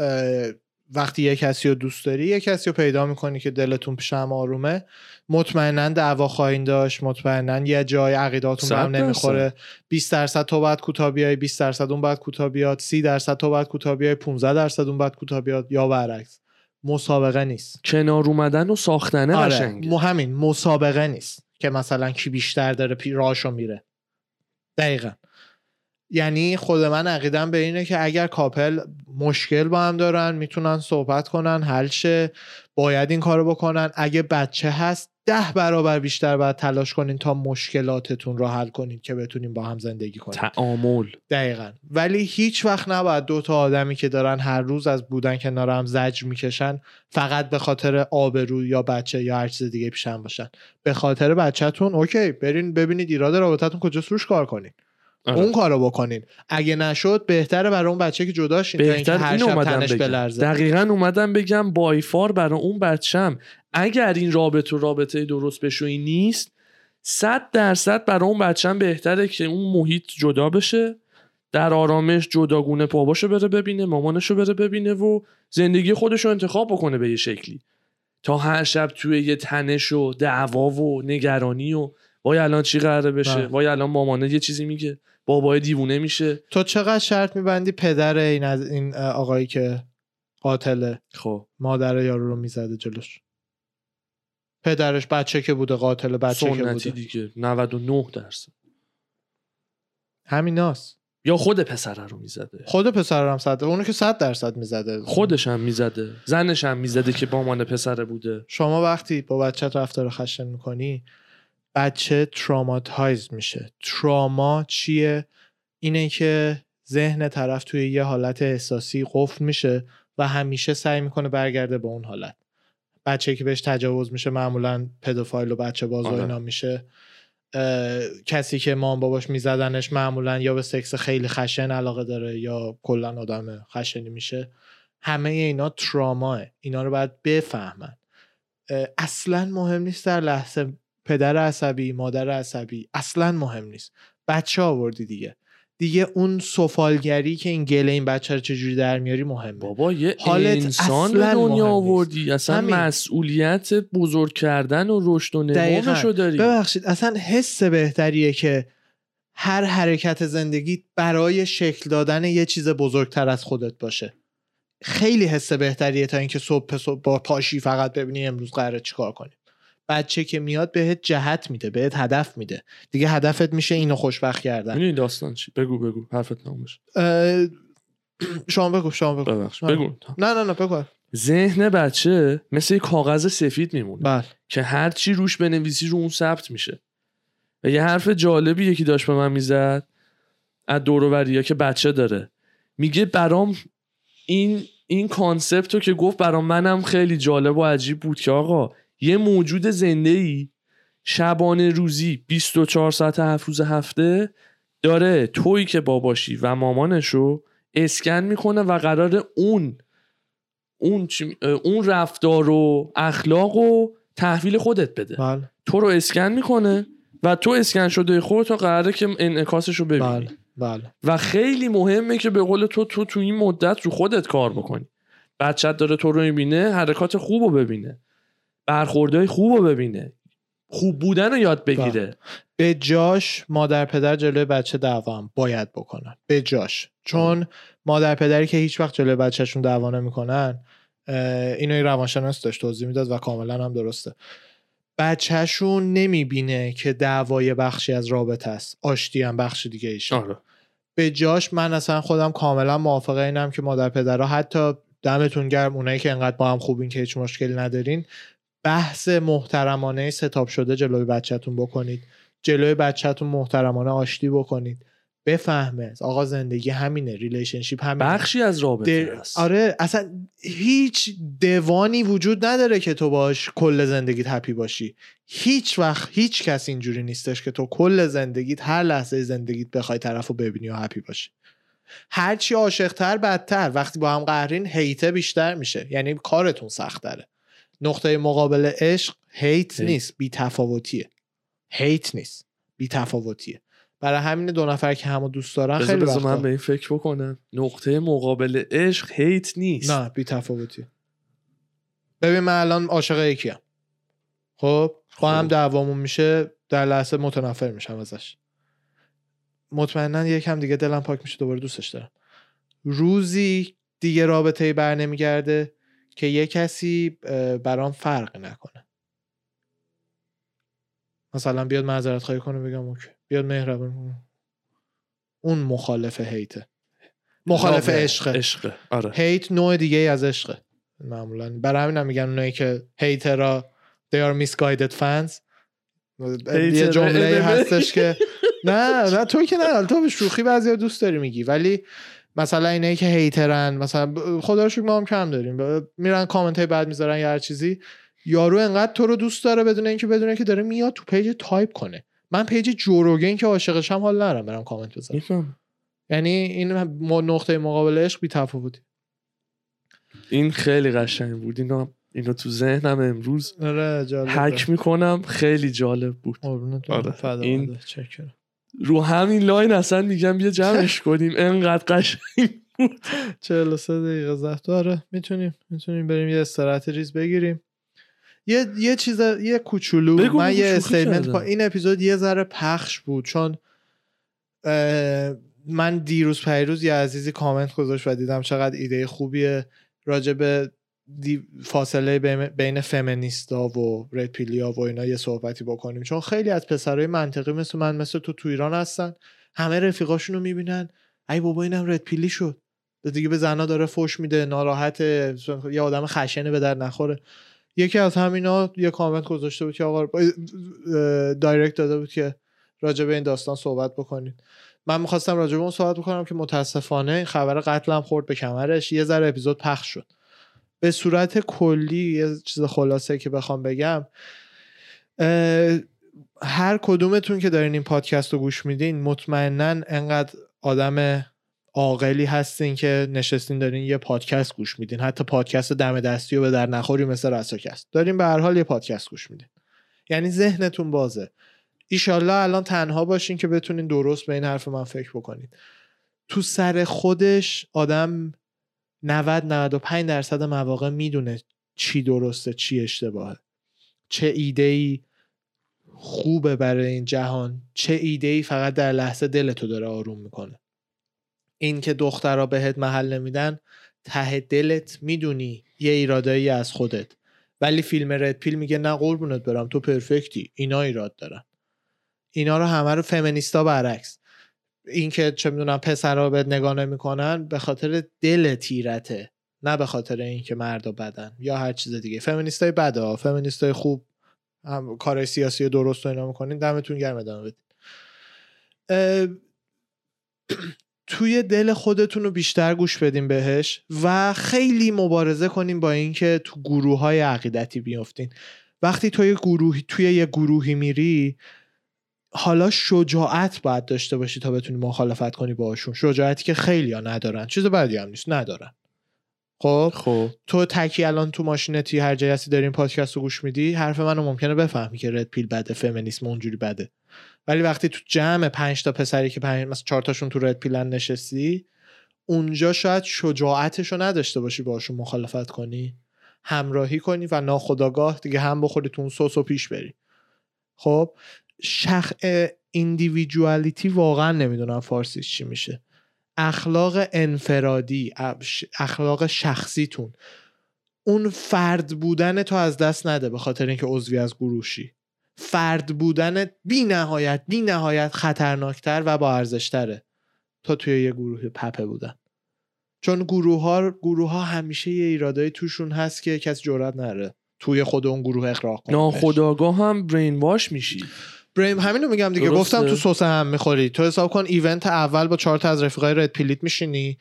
وقتی یه کسی رو دوست داری یه کسی رو پیدا می‌کنی که دلتون پیش هم آرومه. مطمئنا دعوا خواهید داشت مطمئنا یه جای عقیداتون به هم. نمی‌خوره. 20 درصد تو باید کوتاه بیای 20 درصد اون باید کوتاه بیاد 30 درصد تو باید کوتاه بیای 15 درصد اون باید کوتاه بیاد یا برعکس. مسابقه نیست. کنار اومدن و ساختنه آره قشنگه. مو همین مسابقه نیست که مثلا کی بیشتر داره پی راهشو میره. دقیقا. یعنی خود من عقیدم به اینه که اگر کاپل مشکل با هم دارن می‌تونن صحبت کنن حل شه باید این کارو بکنن. اگه بچه هست ده برابر بیشتر باید تلاش کنین تا مشکلاتتون رو حل کنین که بتونین با هم زندگی کنین. تعامل. دقیقا. ولی هیچ وقت نباید دو تا آدمی که دارن هر روز از بودن کنار هم زجر می‌کشن فقط به خاطر آبرو یا بچه یا هر چیز دیگه پیشن باشن. به خاطر بچهتون اوکی برین ببینید ایراد رابطتون کجاست روش کار کنین. آره. اون کارو بکنین. اگه نشد بهتره برای اون بچه که جداشین بهتر هر این شب اومدم تنش بگم بلرزه. دقیقا اومدم بگم بایفار برای اون بچم اگر این رابطه رابطه درست بشویی نیست صد درصد برای اون بچم بهتره که اون محیط جدا بشه در آرامش جداگونه باباشو بره ببینه مامانشو بره ببینه و زندگی خودشو انتخاب بکنه به یه شکلی. تا هر شب توی یه تنش و دعوا و نگرانی و وای الان چی قراره بشه؟ بله. وای الان مامانه یه چیزی میگه. بابای دیوونه میشه. تو چقدر شرط میبندی پدر این از این آقایی که قاتله خب. مادر یارو رو می‌زده جلوش؟ پدرش بچه که بوده قاتل بچه که بوده. دیگه. 99 درصد. همیناست یا خود پسره رو می‌زده. خود پسرم صد اونو که صد درصد می‌زده. خودش هم می‌زده. زنش هم می‌زده که با مان پسره بوده. شما وقتی با بچه رفتار خشن می‌کنی بچه تراماتایز میشه. تراما چیه؟ اینه که ذهن طرف توی یه حالت احساسی قفل میشه و همیشه سعی می‌کنه برگرده به اون حالت. بچه که بهش تجاوز میشه معمولا پدوفایل و بچه باز و آره. اینا میشه. کسی که مام باباش میزدنش معمولا یا به سکس خیلی خشن علاقه داره یا کلا آدم خشنی میشه. همه اینا تراماه اینا رو باید بفهمن. اصلا مهم نیست در لحظه پدر عصبی مادر عصبی اصلا مهم نیست. بچه آوردی دیگه. دیگه اون سفالگری که این گله این بچه رو چجوری در میاری مهمه. بابا یه حالت انسان به دنیا. آوردی. اصلا همین. مسئولیت بزرگ کردن و رشد و. نموشو داری. ببخشید اصلا حس بهتریه که هر حرکت زندگی برای شکل دادن یه چیز بزرگتر از خودت باشه. خیلی حس بهتریه تا اینکه صبح صبح با پاشی فقط ببینی امروز قراره چیکار کنیم بچه که میاد بهت جهت میده بهت هدف میده. دیگه هدفت میشه اینو خوشبخت کردن. می‌دونی داستان چی؟ بگو بگو. حرفت نامش اه، شما بگو شما بگو. ببخش. آره. بگو. نه نه نه بگو. ذهن بچه مثل کاغذ سفید میمونه. بله. که هر چی روش بنویسی رو اون ثبت میشه. و یه حرف جالبی یکی داشت به من می‌زد از دورووریا که بچه داره. میگه برام این این کانسپت رو که گفت برام منم خیلی جالب و عجیب بود که آقا یه موجود زنده ای شبانه روزی 24 ساعت هفت روز هفته داره تویی که باباشی و مامانشو اسکن می‌کنه و قرار اون اون, اون رفتار و اخلاق و تحویل خودت بده. بله. تو رو اسکن می‌کنه و تو اسکن شده خودت تا قراره که انعکاسش رو ببینی. بله بله. و خیلی مهمه که به قول تو تو تو این مدت رو خودت کار بکنی. بچت داره تو رو می‌بینه حرکات خوب رو ببینه. برخوردهای خوب رو ببینه. خوب بودن رو یاد بگیره. به جاش مادر پدر جلوی بچه دعوا هم باید بکنن. به جاش. چون مادر پدری که هیچ وقت جلوی بچهشون دعوا نمی‌کنن اینو این روانشناس داشت توضیح می‌داد و کاملا هم درسته. بچهشون نمی‌بینه که دعوای بخشی از رابطه است. آشتی هم بخش دیگه ایشه آره. به جاش من اصلا خودم کاملا موافقه اینم که مادر پدرها حتی دمتون گرم اونایی که انقدر با هم خوبین که هیچ مشکلی ندارین بحث محترمانه ستاپ شده جلوی بچهتون بکنید. جلوی بچهتون محترمانه آشتی بکنید. بفهمه. آقا زندگی همینه. relationship همینه. بخشی از رابطه در- است آره اصلا هیچ the one ی وجود نداره که تو باش کل زندگیت happy باشی. هیچ وقت هیچ کس اینجوری نیستش که تو کل زندگیت هر لحظه زندگیت بخوای طرف رو ببینی و happy باشی. هرچی عاشقتر بدتر. وقتی با هم قهرین hate ه بیشتر میشه. یعنی کارتون سخت داره نقطه مقابل عشق hate. نیست بی تفاوتیه هیت نیست بی تفاوتیه برای همین دو نفر که همو دوست دارن خیلی بذار وقتا من به این فکر بکنم. نقطه مقابل عشق هیت نیست. نه بی تفاوتی ببین من الان عاشق یکیم. خب؟ با هم خب. دعوامون میشه در لحظه متنفر میشم ازش. مطمئنا یکم دیگه دلم پاک میشه دوباره دوستش دارم. روزی دیگه رابطه بر نمیگرده که یه کسی برام فرق نکنه. مثلا بیاد معذرت خواهی کنه بگم اوکی. بیاد مهربون کنه. اون مخالف هیته. مخالف. عشقه. عشقه. آره. هیت نوع دیگه ای از عشقه. معمولا. برای همین هم میگن اونایی که هیترا they are misguided fans. یه جمله. هستش که نه نه تو که نه. تو به شوخی بعضی دوست داری میگی. ولی مثلا اینایی که هیترن مثلا خدا رو شکر ما هم کم داریم. میرن کامنت های بعد می‌ذارن یا هر چیزی. یارو انقدر تو رو دوست داره بدون اینکه بدونه که داره میاد تو پیج تایپ کنه. من پیج جو روگن که عاشقشم حال ندارم برم کامنت بذارم. یعنی این نقطه مقابل عشق بی تفاوتی. این خیلی قشنگ بود. اینو اینو تو ذهنم امروز آره جالب حک می‌کنم. خیلی جالب بود. آره. فدا این- این... چاکرم. رو همین line اصلا میگم بیا جمعش کنیم. انقدر قشنگ 43 دقیقه ضبط آره می‌تونیم می‌تونیم بریم یه استراحت ریز بگیریم. یه یه چیز یه کوچولو. من یه statement. با این اپیزود یه ذره پخش بود چون من دیروز پریروز یه عزیزی کامنت گذاشت و دیدم چقدر ایده خوبیه. راجع به دی- فاصله بین- فمینیستا و red pill یا و اینا یه صحبتی بکنیم. چون خیلی از پسرای منطقی مثل من مثل تو تو ایران هستن. همه رفیقاشون رو می‌بینن. ای بابا اینم رد پیلی شد دیگه به زنا داره فوش میده ناراحت یه آدم خشنه به در نخوره. یکی از همینا یه کامنت گذاشته بود که آقا دایرکت داده بود که راجع به این داستان صحبت بکنید من می‌خواستم راجع به اون صحبت بکنم که متاسفانه خبر قتلم خورد به کمرش. یه ذره اپیزود پخش شد. به صورت کلی یه چیز خلاصه که بخوام بگم هر کدومتون که دارین این پادکست رو گوش میدین مطمئنا انقدر آدم عاقلی هستین که نشستین دارین یه پادکست گوش میدین. حتی پادکست دم دستی و به در نخوری مثل رساکست. دارین به هر حال یه پادکست گوش میدین. یعنی ذهنتون بازه. ایشالله الان تنها باشین که بتونین درست به این حرف من فکر بکنید تو سر خودش آدم 90 95 درصد مواقع می‌دونه چی درسته چی اشتباهه. چه ایده ای خوبه برای این جهان چه ایده ای فقط در لحظه دلتو داره آروم می‌کنه. این که دخترها بهت محل نمیدن ته دلت می‌دونی یه ایرادایی از خودت. ولی فیلم رد پیل میگه نه قربونت برم تو پرفکتی اینا ایراد دارن. اینا رو همه رو فمینیستا برعکس. این که چه می‌دونم پسرها بهت نگاه نمی‌کنن به خاطر دل تیرته نه به خاطر اینکه مردا بدن یا هر چیز دیگه. فمینیستای بده فمینیستای خوب هم کار سیاسی درست و اینا می‌کنین دمتون گرم ادامه بدین. توی دل خودتون رو بیشتر گوش بدین بهش و خیلی مبارزه کنیم با اینکه تو گروه های عقیدتی بیافتین وقتی توی گروهی توی یه گروهی میری حالا شجاعت باید داشته باشی تا بتونی مخالفت کنی باشون شجاعتی که خیلی ها ندارن. چیز بدی هم نیست ندارن. خب؟ خب. تو تکی الان تو ماشینتی هر جایی هستی داری این پادکست رو گوش میدی حرف منو ممکنه بفهمی که رد پیل بده فمینیسم اونجوری بده. ولی وقتی تو جمع پنج تا پسری که پنج مثلا چهار تاشون تو رد پیلن نشستی اونجا شاید شجاعتش رو نداشته باشی باشون مخالفت کنی. همراهی کنی و ناخداگاه دیگه هم بخوری تو اون سس و پیش بری. خب؟ شخ ایندیویدوالیتی واقعا نمی‌دونم فارسیش چی میشه. اخلاق انفرادی اخ- اخلاق شخصیتون. اون فرد بودن تو از دست نده به خاطر اینکه عضوی از گروشی. فرد بودن بی نهایت بی نهایت خطرناکتر و با ارزشتره تا توی یه گروه پپه بودن. چون گروه ها گروه ها همیشه یه ایرادایی توشون هست که کسی جرئت نره توی خود اون گروه اقراق کنه. ناخداگاه هم برین واش میشی. بریم همینو میگم دیگه. درسته. گفتم تو سس هم می‌خوری. تو حساب کن ایونت اول با چهار تا از رفیقای رد پیلیت میشینی.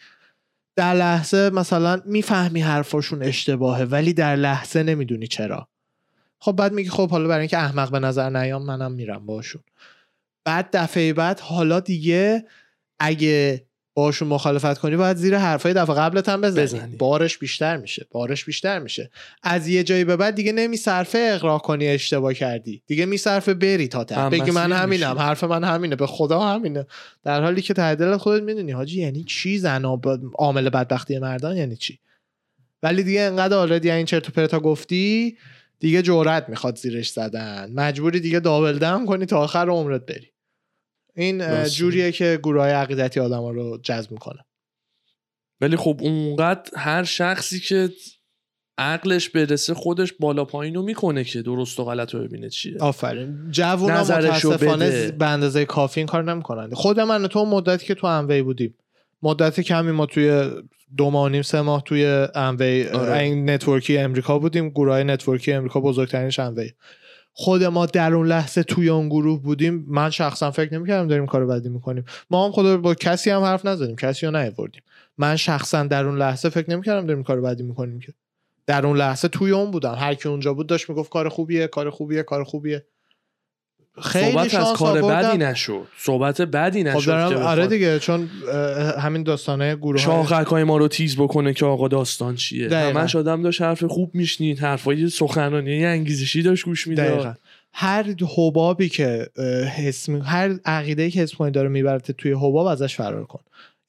در لحظه مثلا می‌فهمی حرفاشون اشتباهه ولی در لحظه نمی‌دونی چرا. خب بعد میگی خب حالا برای اینکه احمق به نظر نیام منم میرم باشون بعد دفعه بعد حالا دیگه اگه باشون مخالفت کنی باید زیر حرفای دفعه قبلت هم بزنی. بزنی. بارش بیشتر میشه بارش بیشتر میشه. از یه جایی به بعد دیگه نمیصرفه اقراق کنی اشتباه کردی. دیگه میصرفه بری تا ته. بگی من همینم میشی. حرف من همینه به خدا همینه. در حالی که ته دلت خودت می‌دونی حاجی یعنی چی زنا ب- عامل بدبختی مردان؟ یعنی چی؟ ولی دیگه انقدر آلردی این چرت و پرتا گفتی دیگه جرأت می‌خواد زیرش زدن. مجبوری دیگه دابل دم کنی تا آخر عمرت بری. این. جوریه که گروه های عقیدتی آدم رو جذب می‌کنه. ولی خب اونقدر هر شخصی که عقلش برسه خودش بالا پایین رو می‌کنه که درست و غلط رو ببینه چیه. آفرین. نظرشو متاسفانه به اندازه کافی این کار نمی‌کنن. خود من تو مدتی که تو اموی بودیم. مدت کمی ما توی دو ماه و نیم سه ماه توی اموی آره. این network ی امریکا بودیم. گروه های network ی امریکا بزرگترینش اموی خود ما در اون لحظه توی اون گروه بودیم من شخصا فکر نمی‌کردم داریم کار بدی می‌کنیم. ما هم خدا با کسی هم حرف نزدیم کسی رو نیاوردیم. من شخصا در اون لحظه فکر نمی‌کردم داریم کار بدی می‌کنیم که. در اون لحظه توی اون بودم. هر کی اونجا بود داشت می‌گفت کار خوبیه کار خوبیه کار خوبیه. خیلی صحبت از کار. بدی نشد. صحبت بدی خب نشد دارم که آره دیگه چون همین داستانه گروه شاخک های ما رو تیز بکنه که آقا داستان چیه؟ دقیقاً. همش آدم داشت حرف خوب میشنید حرفای سخنرانی انگیزشی داشت گوش می‌داد. هر حبابی که حس می- هر عقیده که حس کنی داره میبرت توی حباب ازش فرار کن.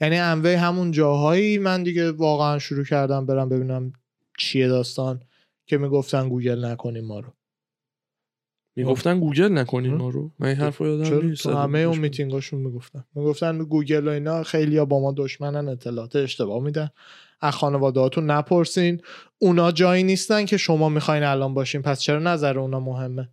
یعنی اموی همون جاهایی من دیگه واقعا شروع کردم برم ببینم چیه داستان که می‌گفتن گوگل نکنیم ما رو. می‌گفتن گوگل نکنین؟ ما رو. من این حرف رو یادم نیست. تو همه اون میتینگاشون می‌گفتن. می‌گفتن گوگل و اینا خیلی با ما دشمنن اطلاعات اشتباه میدن. از خانوادهاتون نپرسین. اونا جایی نیستن که شما می‌خواین الان باشین. پس چرا نظر اونا مهمه؟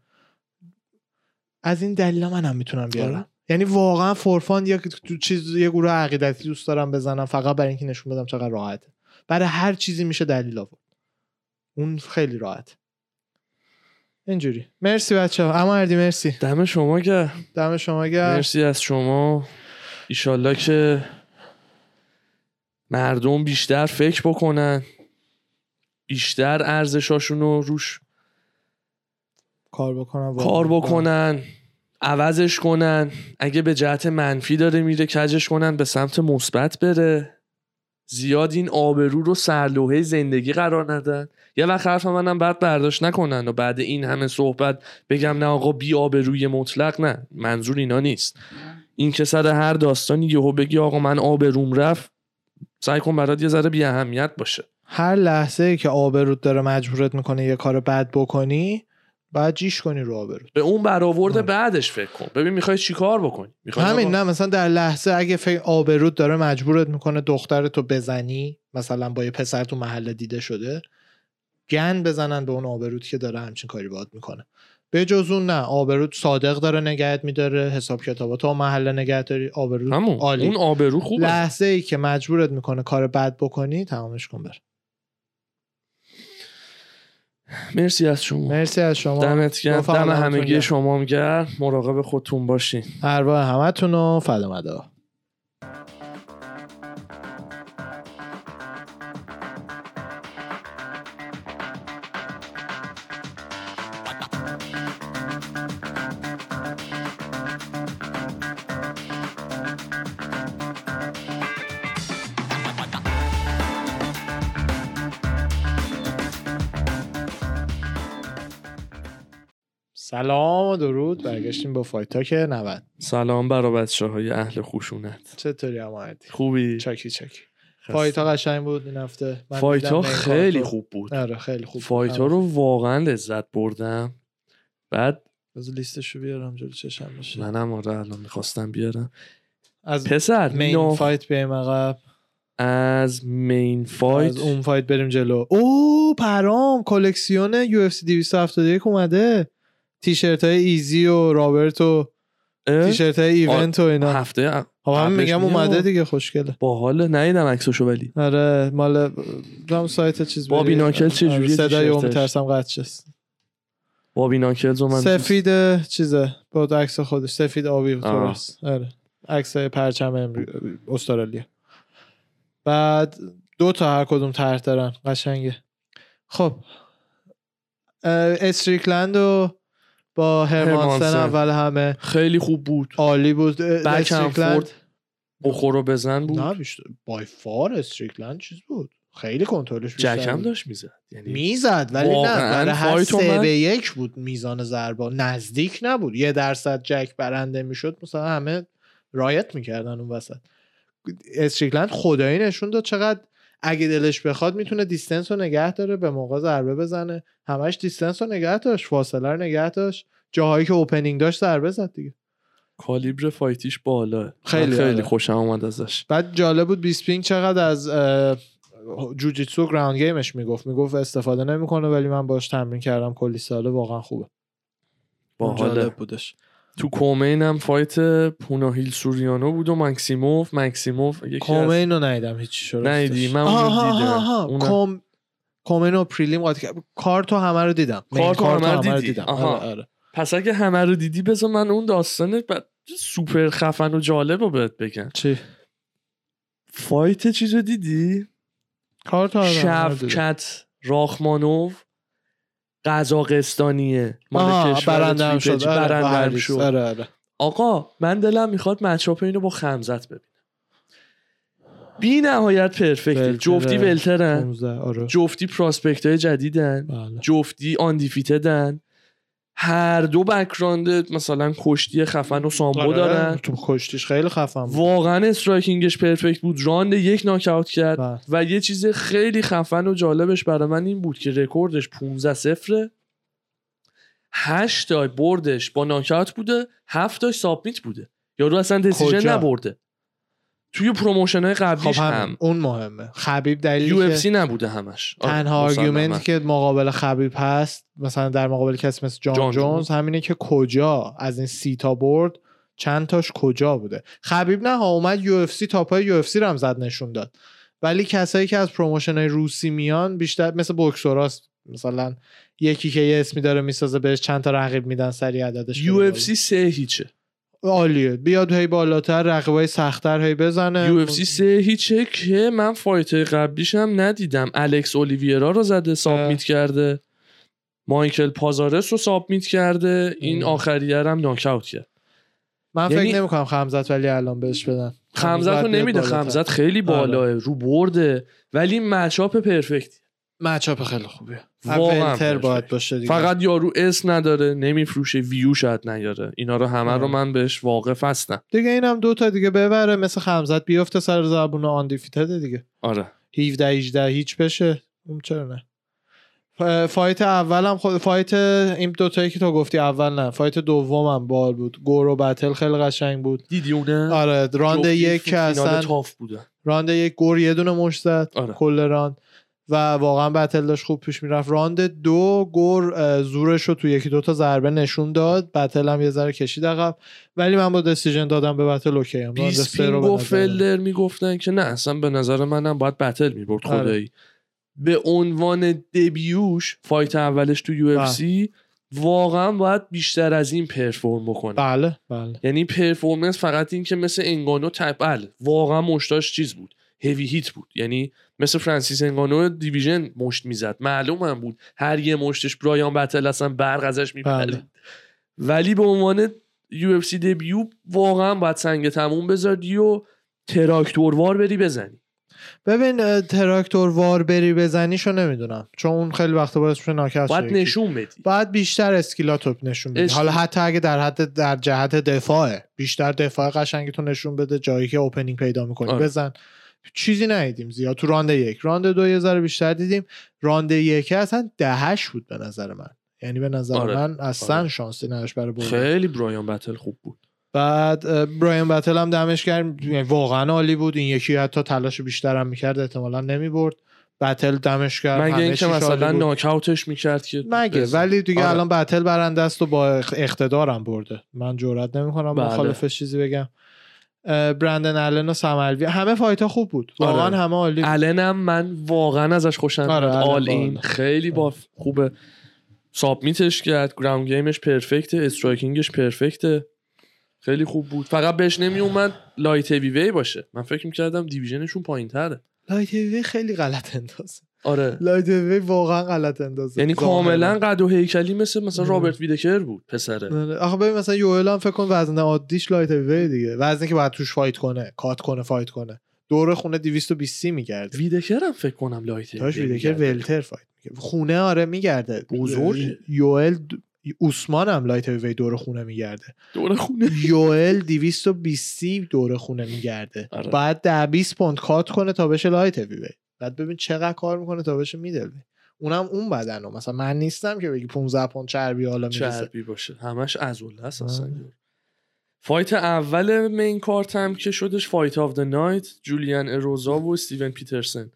از این دلیل من هم می‌تونم بیارم. آره. یعنی واقعا فورفان یک تو چیز یه گروه عقیدتی دوست دارم بزنم. فقط برای اینکه نشون بدم چقدر راحته. برای هر چیزی میشه دلیل آورد. اون خیلی راحت اینجوری. مرسی بچه ها اما اردی مرسی. دم شما که دم شما گرم. مرسی از شما. ایشالله که مردم بیشتر فکر بکنن. بیشتر ارزشاشون رو روش کار واقعا. کار بکنن عوضش کنن. اگه به جهت منفی داره میره کجش کنن به سمت مثبت بره. زیاد این آبرو رو سرلوحه زندگی قرار ندن. یه وقت حرف منم بعد برداشت نکنن و بعد این همه صحبت بگم نه آقا بی آبروی مطلق نه. منظور اینا نیست. این که سر هر داستانی یهو بگی آقا من آبروم رفت سعی کن برات یه ذره بی اهمیت باشه. هر لحظه که آبرود داره مجبورت می‌کنه یه کار بد بکنی باید جیش کنی رو آبرود به اون برآورده آه. بعدش فکر کن. ببین می‌خوای چیکار بکنی؟ می‌خوای همین نه مثلا در لحظه اگه فکر آبرود داره مجبورت می‌کنه دخترتو بزنی مثلا با یه پسر تو محله دیده شده گن بزنن به اون آبرود که داره همچین کاری باید می‌کنه. به جز اون نه آبرود صادق داره نگهت میداره حساب کتابات تو محله نگه داری آبرود همون. عالی. اون آبرو خوبه. لحظه ای که مجبورت می‌کنه کار بد بکنی تمامش کن بر. مرسی از شما. مرسی از شما. دمت گرم. دم همگی. شما هم گرم. مراقب خودتون باشین. ارواح همتون رو فدا برگشتیم با Fight Talk 90 سلام برا بچه های اهل خشونت چطوری هم آبادی خوبی؟ چاکی چاکی فایت ها قشنگ بود این هفته؟ من fight ها خیلی. خوب بود. آره خیلی خوب fight ها رو واقعا لذت بردم. بعد از لیستش رو بیارم جلو چشم باشه. منم آره الان می‌خواستم بیارم. از پسر main نو- fight بیایم عقب. از main fight از اون fight بریم جلو. او پرام کلکسیون UFC 271 اومده. تیشرت های ایزی و رابرت و؟ تیشرت های ایونت و اینا. هفته خب هم میگم. اومده دیگه خوشگله. با حال ندیدم عکسشو ولی. آره مال هم سایت چیز بابی. ناکل چجوریه آره، صدای اون؟ میترسم قطع شست. بابی ناکلز من سفید چیزه با عکس خودش. سفید آبی. درست آره. عکس پرچم امری... استرالیا. بعد دو تا هر کدوم طرح دارن قشنگه. خب. استریکلند و با هرمانسن. اول همه. خیلی خوب بود. عالی بود. اه، بک هم استریکلند. فورد بخور و بزن بود. نه بیشتر. بای فار استریکلند چیز بود. خیلی کنترلش بیشتر جک هم بود. داشت می‌زد. یعنی می‌زد ولی نه برای هر رو سه من- به یک بود میزان ضربا نزدیک نبود. یه درصد جک برنده می‌شد مثلا همه رایت می‌کردن اون وسط. استریکلند خدایی نشون داد چقدر اگه دلش بخواد می‌تونه distance رو نگه داره به موقع ضربه بزنه. همش distance رو نگه داشت فاصله رو نگه داشت. جاهایی که opening داشت ضربه زد دیگه. کالیبر fight IQ ش بالا. خیلی، خیلی آره. خوشم اومد ازش. بعد جالب بود بیسپینگ چقدر از جوجیتسو ground game ش می‌گفت. می‌گفت استفاده نمی‌کنه ولی من باش تمرین کردم. کلی ساله واقعا خوبه. با جالب بودش. تو کومین هم فایت پوناهیل سوریانو بود و مکسیموف مکسیموف کومین رو ندیدم هیچی شد ندیدی؟ من آها، دیدم. کومین و پریلیم قاطی کرد کارتو همه رو دیدم کارتو کارتو همه رو؟ دیدم آها. آره، آره. پس اگه همه رو دیدی بذار من اون داستان ب... سوپر خفن و جالب رو بهت بگم چی فایت چیز رو دیدی؟ کارتو همه رو دیدم. شفکت راخمانوف قزاقستانیه مال کشور تریپل شد. آره، هم هریس. شد آره، آره. آقا من دلم می‌خواد مچاپ اینو با خمزت ببینم بی نهایت ولتره. جفتی ولترن 15 آره جفتی پراسپکت های جدیدن بله. جفتی آندیفیتدن هر دو بکراند مثلا کشتی خفن و سامبو آره، دارن. تو کشتیش خیلی خفن بود. واقعا استرایکینگش پرفکت بود. راند یک ناکاوت کرد بله. و یه چیز خیلی خفن و جالبش برای من این بود که رکوردش 15 صفره. 8 تا بردش با ناکاوت بوده 7 تاش سابمیت بوده. یارو اصلا دسیژن کجا؟ نبرده. توی پروموشن های خب قبلیش هم هم. اون مهمه. خبیب دلیلی یو اف که سی نبوده همش. آره، تنها مسلماً. آرگومنتی که مقابل خبیب هست مثلا در مقابل کسی مثل جان, جان جونز جونز. همینه که کجا؟ از این سی تا برد چند تاش کجا بوده؟ خبیب نه ها اومد یو اف سی تاپای یو اف سی رو هم زد نشون داد. ولی کسایی که از پروموشن های روسی میان بیشتر مثل بوکسوراست مثلا یکی که یه اسمی داره می‌سازه بهش چند تا رقیب میدن سری عددش UFC سه هیچه. عالیه. بیاد هی بالاتر رقیبای سختتر هی بزنه. UFC سه هیچه که من fight قبلیش هم ندیدم. الکس اولیویرا رو زده submit کرده. مایکل پازارس رو submit کرده. این. آخریه هم ناکاوت کرد. من یعنی- فکر نمی‌کنم خمزت ولی الان بهش بدن. خمزت رو نمیده. خمزت خیلی بالاه رو برده. ولی matchup perfect ی matchup خیلی خوبیه. واقعا welter perfect. باید باشه دیگه. فقط یارو اسم نداره نمیفروشه ویو شاید نیاره. اینا رو همه رو. من بهش واقف هستم. دیگه اینم دو تا دیگه ببره مثل خمزت بیفته سر زبون undefeated دیگه. آره. 17 18 هیچ بشه. اون چرا نه؟ fight اولم خود fight این دوتایی که تو گفتی اول نه. fight دومم باحال بود. گورو battle خیلی قشنگ بود. دیدی اونه؟ آره راند یک که اصلا راند یک گور یه دونه مش زد. آره. کل راند. و واقعا بتل داشت خوب پیش می‌رفت. راند دو گور زورش رو تو یکی دوتا ضربه نشون داد. بتل هم یه ذره کشید عقب. ولی من با decision دادم به بتل okay هم. من. فلر می‌گفتن که نه اصلا به نظر منم باید بتل می‌برد آره. خدایی. به عنوان debut ش fight اولش تو UFC واقعا باید بیشتر از این perform بکنه. بله بله. یعنی performance فقط این که مثل انگانو تپ بله واقعا مشتاش چیز بود. heavy hit بود. یعنی مثل فرانسیس انگانو division مشت می‌زد. معلوم هم بود هر یه مشتش برایان بتل اصلا برق ازش میپرید. بله. ولی به عنوان UFC debut واقعا باید سنگ تموم بذاری و تراکتوروار بری بزنی. ببین تراکتور وار بری بزنیشو نمی‌دونم. چون اون خیلی وقت باعث میشه ناکست باید. نشون بدی. باید بیشتر skill اتو نشون بدی. حالا حتی اگه در حد در جهت دفاعه. بیشتر دفاع قشنگی تو نشون بده جایی که opening پیدا می‌کنی. آره. بزن. چیزی ندیدیم. زیاد تو راند یک. راند دو یه ذره بیشتر دیدیم. راند یک اصلا دهش بود به نظر من. یعنی به نظر آره. من اصلا آره. شانسی نداشت برای برد خیلی برایان بتل خوب بود. بعد برایان بتل هم دمش کرد یعنی واقعا عالی بود. این یکی حتی تلاش بیشتر هم می‌کرد احتمالا نمی‌برد. بتل دمش کرد مگه اینکه مثلا. ناکاوتش می‌کرد که مگه؟ بزن. ولی دیگه آره. الان بتل برنده است و با اقتدارم برده. من جرئت نمی‌کنم بله. مخالفش چیزی بگم. برندن آلن و سم الوی همه fight ها خوب بود. واقعا آره. همه عالی. آلنم من واقعا ازش خوشم آره، آل. این خیلی با خوبه. submit ش کرد. گراوند گیمش پرفکته استرایکینگش پرفکته خیلی خوب بود. فقط بهش نمی اومد light heavy باشه. من فکر می‌کردم division شون پایین تره light heavy خیلی غلط اندازه آره light heavy واقعا غلط اندازه یعنی. کاملا قد و هیکلی مثل مثلا. رابرت ویدکر بود پسره. آخه ببین مثلا یوئل هم فکر کن وزن عادیش light heavy دیگه وزنی که باید توش fight کنه cut کنه fight کنه دور خونه 220 سی میگرده ویدکر هم فکر کنم light داش ویدکر. welter fight میگه خونه آره میگرده بزرگه. یوئل د- اوسمان هم light heavy دور خونه میگرده دور خونه یوئل 220 دور خونه میگرده آره. بعد ده 20 پوند cut کنه تا بشه light heavy بعد ببین چقدر کار می‌کنه تا بشه middle اونم اون بدنو مثلا من نیستم که بگی 15 پوند چربی حالا میریزه. چربی باشه. همش عضله است اصلا آره. fight اول main card هم که شدش fight of the night جولیان اروزا و استیون پیترسن.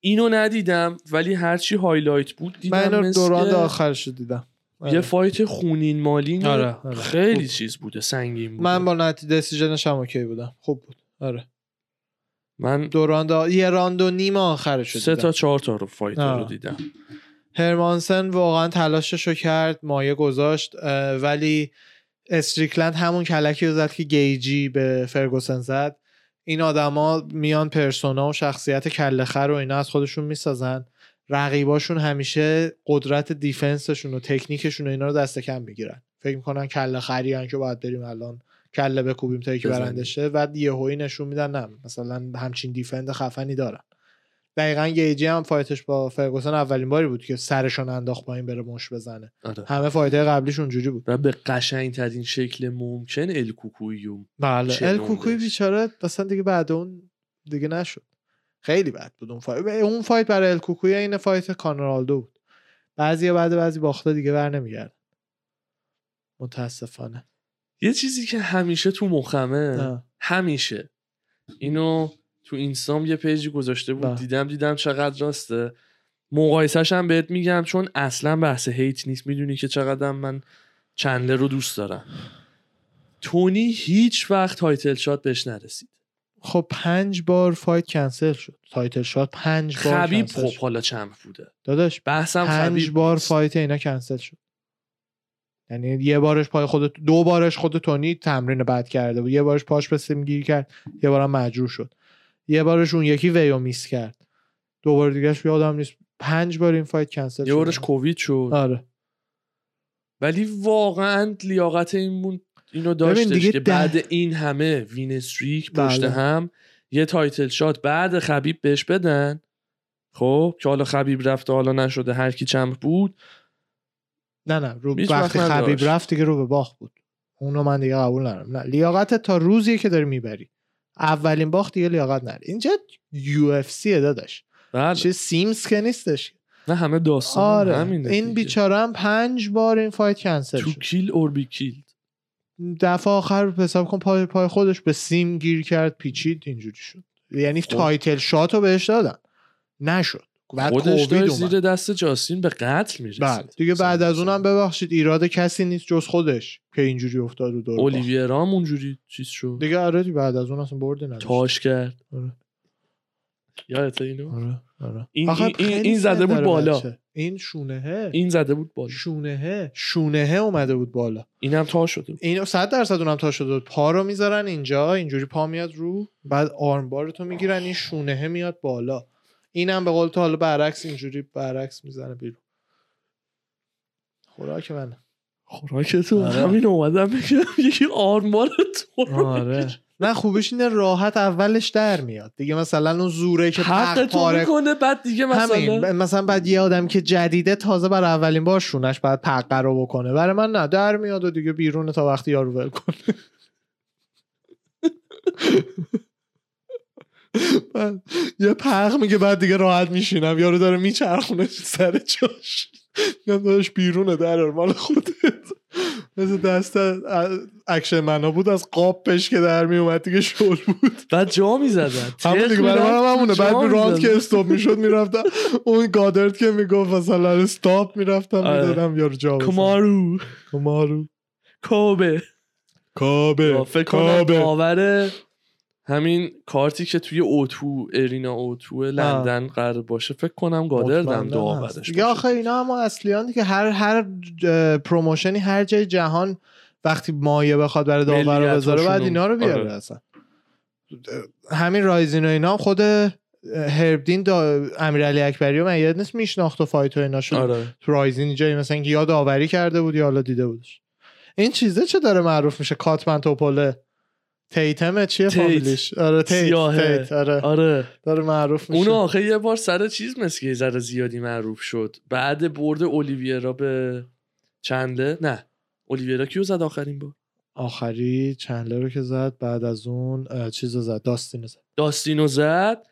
اینو ندیدم ولی هرچی highlight بود دیدم من دوران آخرش رو دیدم. یه آره. fight خونین مالین آره، آره. خیلی خوب. چیز بوده سنگین بوده. من با نتی decision ش هم okay بودم. خوب بود. آره. من دوران دا... یه راند و نیم آخرش سه دیدم. تا چهار تا رو fight رو. دیدم هرمانسن واقعا تلاشش رو کرد مایه گذاشت ولی استریکلند همون کلکی رو زد که گیجی به فرگوسن زد این آدما میان persona و شخصیت کله‌خر و اینا از خودشون می‌سازن رقیباشون همیشه قدرت defense شون و تکنیکشون و اینا رو دست کم می‌گیرن فکر می‌کنن کله خری که باید بریم الان کله بکوبیم تا یکی. برنده شه. و یهویی نشون میدن نه مثلا همچین defend خفنی دارن. دقیقا گیجی هم fight ش با فرگوسن اولین باری بود که سرشون انداخت پایین بره مش بزنه. آره. همه fight قبلیش اونجوری بود. و به قشنگ ترین شکل ممکن الکوکویوم بله چه ال نوع کوکوی داشت. بیچاره اصلا دیگه بعد اون دیگه نشد. خیلی بد بود اون fight. اون fight برای ال کوکوی این fight کانر آلدو بود. بعضی بعد بعضی باخته دیگه بر نمیگرد متاسفانه. یه چیزی که همیشه تو مخمه. همیشه اینو تو اینستام یه page ی گذاشته بود بله. دیدم دیدم چقدر راسته مقایسش هم بهت میگم چون اصلا بحث hate نیست می‌دونی که چقدر من چندلر رو دوست دارم تونی هیچ وقت title shot بهش نرسید خب پنج بار fight کنسل شد title shot پنج بار خبیب خب. حالا champ بوده داداش بحثم پنج خبیب بار. fight اینا کنسل شد یعنی یه بارش پای خود دو بارش خود تونی تمرین بد کرده بود. یه بارش پاش به سیم گیر کرد یه بارم مجروح شد. یه بارش اون یکی weight miss کرد. دو بار دیگهش یادم نیست. پنج بار این fight کنسل یه شد. بارش کووید شد. آره. ولی واقعا لیاقت این بود اینو داشتش دیگه که ده- بعد این همه win streak پشت بله. هم یه title shot بعد خبیب بهش بدن. خب که حالا خبیب رفته حالا نشده هر کی champ بود. نه نه رو هیچ وقتی وقت خبیب. رفت دیگه رو به باخت بود. اونو من دیگه قبول ندارم. نه لیاقت تا روزیه که داری می‌بری. اولین باخت دیگه لیاقت نداری اینجا UFC داداش. بله. چه سیمز که نیستش. نه همه داستان آره. همینه این. بیچاره هم پنج بار این fight کنسل تو شد. kill or be killed دفعه آخر حساب کن پای پای خودش به سیم گیر کرد پیچید اینجوری شد. یعنی خب. title shot رو بهش دادن. نشد. بعد خودش اومد. زیر دست جاستین به قتل می‌رسید بله دیگه بعد از اونم ببخشید ایراد کسی نیست جز خودش که اینجوری افتاد رو دور باخت. اولیویرا هم اونجوری چیز شد. دیگه آره بعد از اون اصلا بردی نداشت تاش کرد. آره. یادت اینو؟ آره آره. این- این- این- زده بود داره بالا. این شونهه. این زده بود بالا. شونهه. شونهه اومده بود بالا. اینم تا شده بود. اینو 100 درصد اونم تا شده بود. پا رو می‌ذارن اینجا اینجوری پا میاد رو بعد armbar تو می‌گیرن این شونهه میاد بالا. اینم به قول تو حالا برعکس اینجوری برعکس می‌زنه بیرون. خوراک من خوراک تو آره. همین اومدم بگم یکی آرمار تو رو آره. نه خوبش اینه راحت اولش در میاد. دیگه مثلا اون زوره که حق تو پاره می‌کنه بعد دیگه همین. مثلا مثلا بعد یه آدم که جدیده تازه بر اولین بار شونش بعد پقه رو بکنه. برای من نه در میاد و دیگه بیرونه تا وقتی یارو ول کنه. بعد یه پق میگه بعد دیگه راحت میشینم. یارو داره میچرخونه سر جاش. میگم داداش بیرونه در مال خودت. مثل دست اکشن منا بود از قابش که در میومد دیگه شل بود. بعد جا می‌زدن. همون دیگه برای من هم همونه. بعد راند که استاپ می‌شد می‌رفتم اون گادرد که می‌گفت مثلا استاپ می‌رفتم آره. می‌دادم یارو جا. کمارو کمارو کوبه. کابه فکر کنم همین کارتی که توی اوتو ارینا اوتو لندن قرار باشه فکر کنم گادردم داورش یا آخه اینا هم اصلیان که هر هر پروموشنی هر جای جهان وقتی مایه بخواد برای داور رو. بذاره بعد اینا رو بیاره آره. اصلا. همین رایزین و اینا خود هربدین دا امیرعلی اکبری و من یاد نیست میشناخت و فایت و اینا شد آره. تو رایزین جایی مثلا که یا داوری کرده بود یا حالا دیده بودش. این چیزه چه داره معروف میشه؟ کاتمن توپله تیتمه چیه تیت. فامیلیش؟ آره تیت سیاهه. تیت آره. آره. داره معروف میشه. اونو آخه یه بار سر چیز مثل یه ذره زیادی معروف شد. بعد برد اولیویرا به چنده نه اولیویرا کیو زد آخرین بار؟ آخری چندلر رو که زد بعد از اون چیز رو زد داستین رو زد. داستینو زد.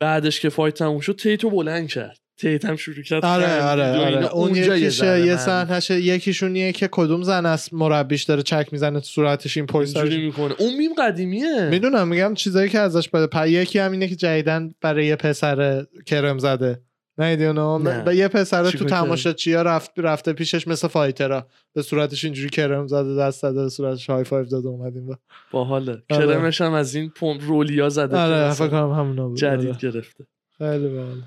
بعدش که فایت تموم شد تیتو بلند کرد. تیت هم شروع کرد آره آره. آره. اون اونجا یکیشه یه معروف. صحنهش یکیشونیه که کدوم زن از مربیش داره چک می‌زنه تو صورتش این پشت اینجوری می‌کنه. اون میم قدیمیه. می‌دونم میگم چیزایی که ازش بده. پ... یکی هم اینه که جدیداً برای یه پسر کرم زده. نه اونو. به یه پسر تو؟ تماشاچی ها رفت رفته پیشش مثل fighter ا. به صورتش اینجوری کرم زده دست زده به صورتش high five داده اومدیم با باحاله. آره. کرمش هم از این پمپ رولیا زده آره فکر کنم همونا بود. جدید آره. گرفته. خیلی باحال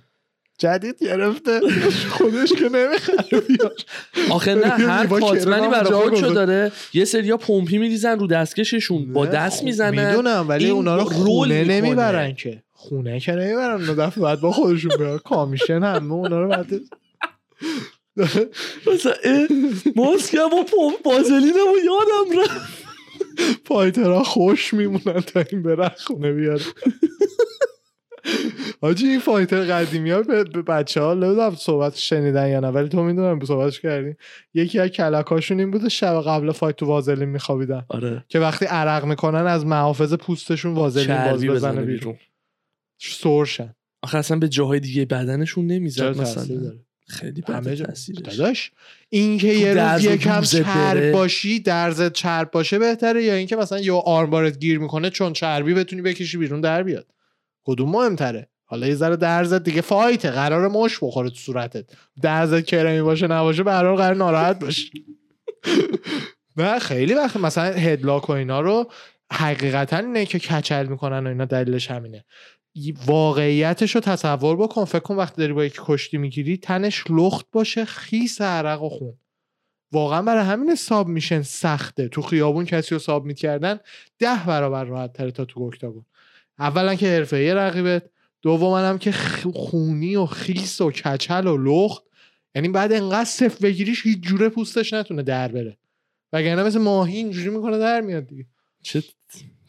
جدید گرفته. خودش که نمی‌خره بیاش آخه نه هر کاتمنی برای خودشو گذاشت. داره یه سریا پمپی میریزن رو دستکششون با دست می‌زنن. می‌دونم ولی اونا رو رول خونه. نمی‌برن که. خونه که نمی‌برن اون دفعه بعد با خودشون بیارن کامیشن همه اونا رو بعد ماسکم و پمپ بازلینم و یادم رفت. فایترها خوش میمونن تا این بره خونه بیاره حاجی این فایتر قدیمی ها به, بچه ها نمی‌دونم صحبت شنیدن یا نه ولی تو می‌دونم صحبتش کردی. یکی از کلکاشون این بوده شب قبل فایت تو وازلین میخوابیدن. آره. که وقتی عرق می‌کنن از محافظ پوستشون وازلین باز بزنه بیرون. سرشن. آخه اصلا به جاهای دیگه بدنشون نمی‌زد مثلا. خیلی همه جا. تاثیرش. داداش این که یه روز یکم چرب. باشی درزت چرب باشه بهتره یا اینکه مثلا یه آرمبارت گیر می‌کنه چون چربی بتونی بکشی بیرون در بیاد. کدوم مهمتره؟ حالا یه ذره درزت دیگه فایته قرار مش بخوره تو صورتت. درزت کرمی باشه نباشه به قرار ناراحت باشی نه خیلی وقت مثلا هدلاک و اینا رو حقیقتا اینه که کچل می‌کنن و اینا دلیلش همینه. واقعیتش رو تصور بکن فکر کن وقتی داری با یکی کشتی می‌گیری تنش لخت باشه خیس عرق و خون. واقعا برای همین ساب میشن سخته. تو خیابون کسی رو ساب می‌کردن ده برابر راحت تره تا تو اکتاگون. اولا که حرفه یه رقیبت دوما هم که خونی و خیس و کچل و لخت. یعنی بعد انقدر صفر بگیریش هیچ جوره پوستش نتونه در بره. وگرنه مثل ماهی اینجوری می‌کنه در میاد دیگه. چه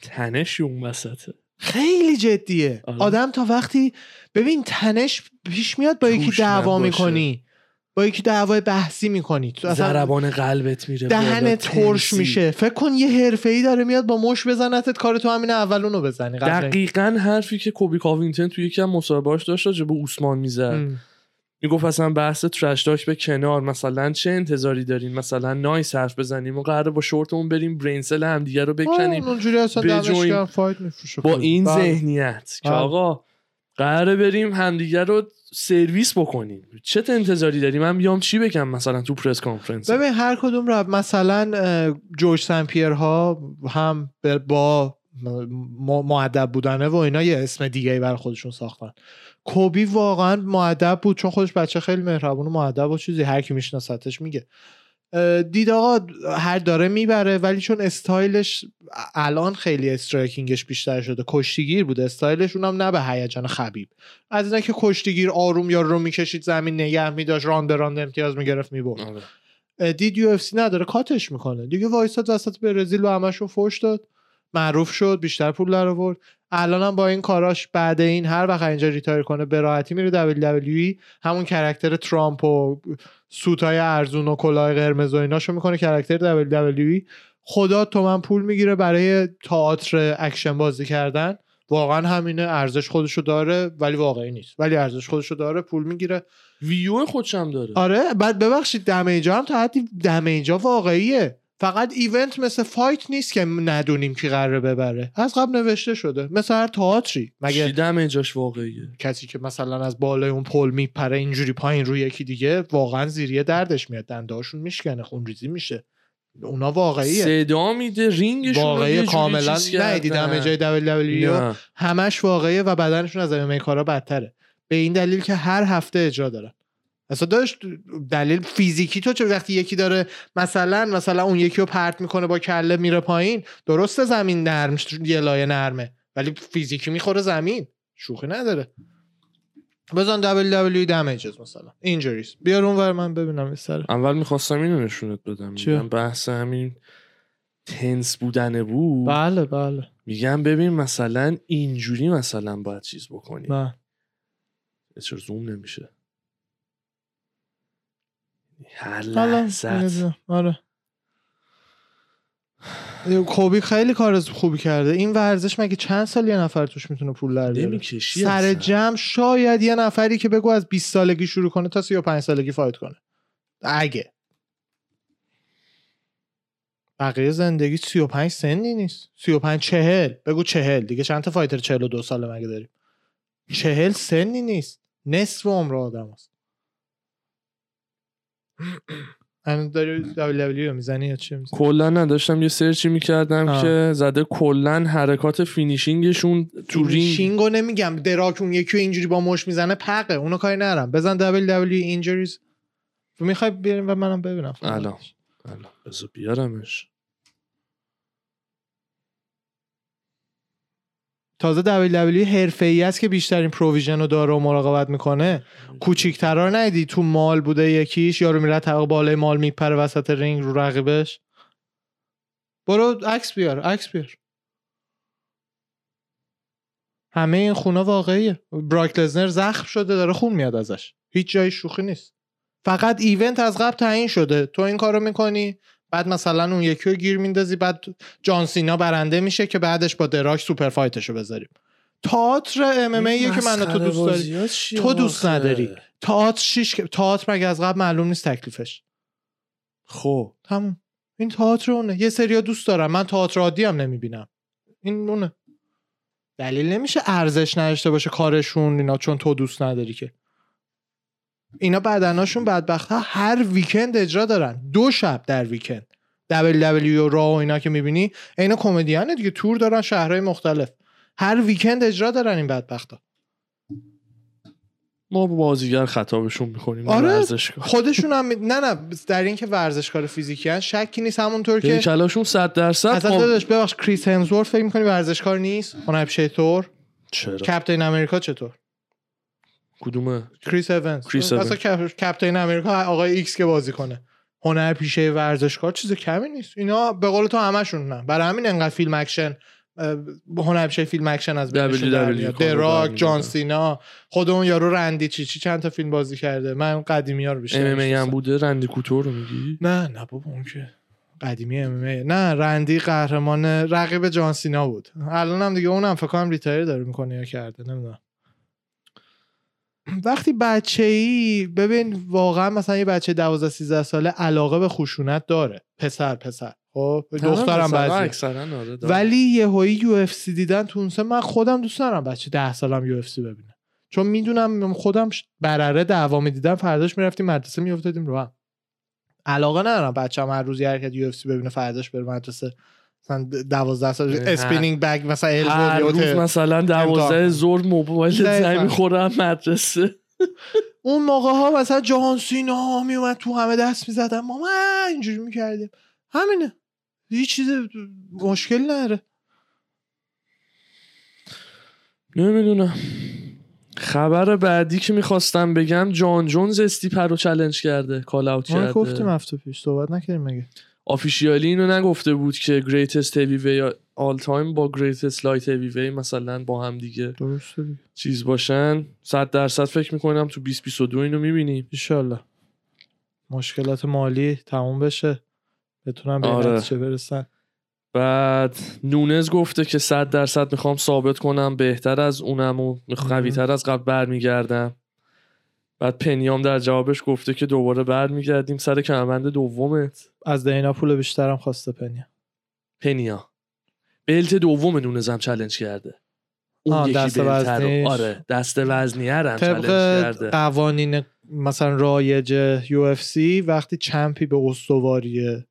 تنشی اون وسطه. خیلی جدیه. آره. آدم تا وقتی ببین تنش پیش میاد با یکی دعوا. می‌کنی. با یکی دعوای بحثی می‌کنی. تو اصلا ضربان قلبت میره دهنت ترش. میشه. فکر کن یه حرفه ای داره میاد با مشت بزنتت کار تو همین اول اونو بزنی. دقیقا حرفی که کلبی کاوینگتون توی یکی از مصاحبه‌هاش داشت راجع به اوسمان می‌زد. می‌گفت اصلا بحث trash talk به کنار. مثلا چه انتظاری دارین؟ مثلا nice حرف بزنیم و قراره با شورتمون بریم برینسل همدیگه رو بکنیم. اونجوری اصلا fight با این بله. ذهنیت که بله. آقا قراره بریم همدیگه رو سرویس بکنیم. چه انتظاری داریم من بیام چی بگم مثلا تو press conference ببین هر کدوم رو مثلا جورج سمپیر ها هم با مؤدب بودنه و اینا یه اسم دیگه برای خودشون ساختن. کلبی واقعا مؤدب بود چون خودش بچه خیلی مهربون و مؤدب و چیزی هر کی میشناستش میگه. دید آقا هر داره می‌بره ولی چون استایلش الان خیلی striking ش بیشتر شده. کشتیگیر بود. استایلش اونم نه به هیجان خبیب. از اینا که کشتیگیر آروم یا رو می‌کشید زمین نگه میداشت راند راند امتیاز می‌گرفت می‌برد. آره. دید UFC نداره. cut ش می‌کنه. دیگه وایساد وسط برزیل و همشون فوش داد. معروف شد بیشتر پول در آورد. الانم با این کاراش بعد این هر وقت اینجا retire کنه به راحتی میره WWE همون character ترامپ و suit ای ارزون و کلاه قرمز و ایناشو می‌کنه character WWE خدا تومن پول می‌گیره برای تئاتر اکشن بازی کردن. واقعا همینه ارزش خودشو داره ولی واقعی نیست. ولی ارزش خودشو داره پول می‌گیره. ویو خودشم داره. آره بعد ببخشید دمیجا هم تا حدی دمیجا واقعیه. فقط ایونت مثل فایت نیست که ندونیم کی قراره ببره. از قبل نوشته شده. مثل هر تئاتری. مگه چی دمیجاش واقعیه؟ کسی که مثلا از بالای اون پل میپره اینجوری پایین روی یکی دیگه واقعا زیریه دردش میاد. دندهاشون میشکنه خونریزی میشه. اونا واقعیه. صدا میده رینگشون واقعی کاملا کردن. ندیدم دمیجای دبلیو نه. همش واقعیه و بدنشون از ام کارا بدتره. به این دلیل که هر هفته اجرا دارن. اصلا داشت دلیل فیزیکی تو چه وقتی یکی داره مثلا مثلا اون یکی رو پرت می‌کنه با کله میره پایین درسته زمین نرم یه لایه نرمه ولی فیزیکی می‌خوره زمین شوخی نداره. بزن WWE damages مثلا. اینجوریز بیار اونور من ببینم سر. اول می‌خواستم اینو نشونت بدم؟ میگم بحث همین تنس بودنه بود. بله بله. میگم ببین مثلا اینجوری مثلا باید چیز بکنی. بله. چرا زوم نمیشه؟ حالا لحظت. آره. کوبی خیلی کار خوبی کرده. این ورزش مگه چند سال یه نفر توش می‌تونه پول در بیاره؟ سر. جمع شاید یه نفری که بگو از 20 سالگی شروع کنه تا 35 سالگی فایت کنه. اگه. بقیه زندگی 35 سنی نیست. 35 چهل. بگو چهل. دیگه چند تا فایتر 42 ساله مگه داریم؟ چهل سنی نیست. نصف عمر آدم هست. الان داری رو می‌زنی یا چی می‌زنی؟ کلا نداشتم یه سرچی می‌کردم آه. که زده کلا حرکات فینیشینگشون تو رینگ. شینگو نمیگم دراک اون یکی اینجوری با مش می‌زنه پقه اونو کاری نرم بزن WWE اینجوریز می‌خوای بیاریم و منم ببینم. الان. الان. بذار بیارمش. تازه WWE حرفه‌ای است که بیشترین provision رو داره و مراقبت می‌کنه. کوچیک‌ترا ندیدی. تو مال بوده یکیش یارو میره طبق بالای مال میپره وسط رینگ رو رقیبش. برو عکس بیار عکس بیار. همه این خونا واقعیه. براک لزنر زخم شده داره خون میاد ازش. هیچ جای شوخی نیست. فقط event از قبل تعیین شده. تو این کارو می‌کنی بعد مثلا اون یکی رو گیر میندازی بعد جان سینا برنده میشه که بعدش با براک super fight شو بذاریم. تئاتر ام ام که من تو دوست داری. تو دوست نداری. تئاتر شیش تئاتر مگه از قبل معلوم نیست تکلیفش؟ خب. تموم. این تئاتر اونه. یه سریا دوست دارم من تئاتر عادی هم نمی‌بینم. این اونه. دلیل نمیشه ارزش نداشته باشه کارشون اینا چون تو دوست نداری که. اینا بدناشون بدبخت. ها هر ویکند اجرا دارن. دو شب در ویکند. WWE و را و اینا که می‌بینی اینا کمدیانه دیگه. تور دارن شهرهای مختلف. هر ویکند اجرا دارن این بدبخت ها ما با بازیگر خطابشون می‌کنیم آره. خودشون هم می- نه نه. در اینکه ورزشکار فیزیکی هن شکی نیست. همونطور که کلاشون صد درصد اصلا قاب- داداش ببخش. کریس همزورت فکر می‌کنی ورزشکار نیست؟ هنرپیشه طور چرا؟ Captain America چطور؟ کدومه؟ کریس اونز کریس کپ- Captain America آقای ایکس که بازی کنه. هنرپیشه ورزشکار چیز کمی نیست. اینا به قول تو همشون نه. برای همین انقدر فیلم اکشن اه، هنرپیشه فیلم اکشن از بینشون براک. جان سینا خود اون یارو رندی چی چی چند تا فیلم بازی کرده. من قدیمی ها رو بیشتر ام ام هم. بوده؟ رندی کوتور رو میگی؟ نه نه بابا اون که قدیمی ام نه رندی قهرمان رقیب جان سینا بود. الان هم دیگه اونم فکر کنم retire داره می‌کنه یا کرده نمی‌دونم. وقتی بچه ای ببین واقعا مثلا یه بچه 12 13 ساله علاقه به خشونت داره. پسر پسر. خب دخترم بعضی. آره. ولی یهویی UFC دیدن تو من خودم دوست دارم بچه 10 سالم UFC ببینه. چون می‌دونم خودم برره دعوا می‌دیدم فرداش می‌رفتیم مدرسه میافتادیم رو هم. علاقه ندارم بچه‌م هر روز یه حرکت UFC ببینه فرداش بره مدرسه. مثلا 12 سال spinning back مثلا هر روز. مثلا دوازده امتحان. زور موبایل. زنگ می‌خوره هم مدرسه. اون موقع ها مثلا جهان سینا میومد تو همه دست می‌زدن ما اینجوری می‌کردیم همینه. هیچ چیز مشکل نداره نمی‌دونم. خبر بعدی که می‌خواستم بگم جان جونز استیپر رو چلنج کرده. کال اوت ما گفتیم کرده هفته پیش. صحبت نکردیم مگه؟ آفیشیالی اینو نگفته بود که greatest heavyweight all time با greatest light heavyweight مثلا با هم دیگه درسته دیگه. چیز باشن. صد درصد فکر می‌کنم تو 2022 اینو می‌بینیم. ایشالله مشکلات مالی تموم بشه. بتونن به آره. نتیجه برسن. بعد نونز گفته که صد درصد می‌خوام ثابت کنم. بهتر از اونم و قوی تر از قبل برمیگردم. بعد پنیام در جوابش گفته که دوباره برمیگردیم سر کمربند دومت. از دینا پول بیشترم خواسته پنیا. پنیا. belt دوم نونزم challenge کرده. اون آه، یکی دست وزنیش. آره دست وزنیه هم challenge کرده. قوانین مثلا رایج UFC وقتی champ ی به استواری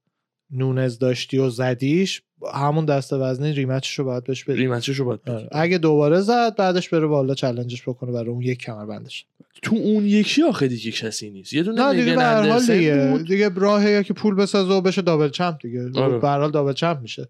نونز داشتی و زدیش همون دست وزنی rematch ش رو باید بهش بدی rematch ش رو باید بگیری. آره. اگه دوباره زد بعدش بره بالا challenge ش بکنه برای اون یک کمربندش تو اون یکی آخه دیگه کسی نیست یه دونه نه دیگه به هر حال اندرسن دیگه بود. دیگه راهه که پول بسازه و بشه double champ دیگه آره. به هر حال double champ میشه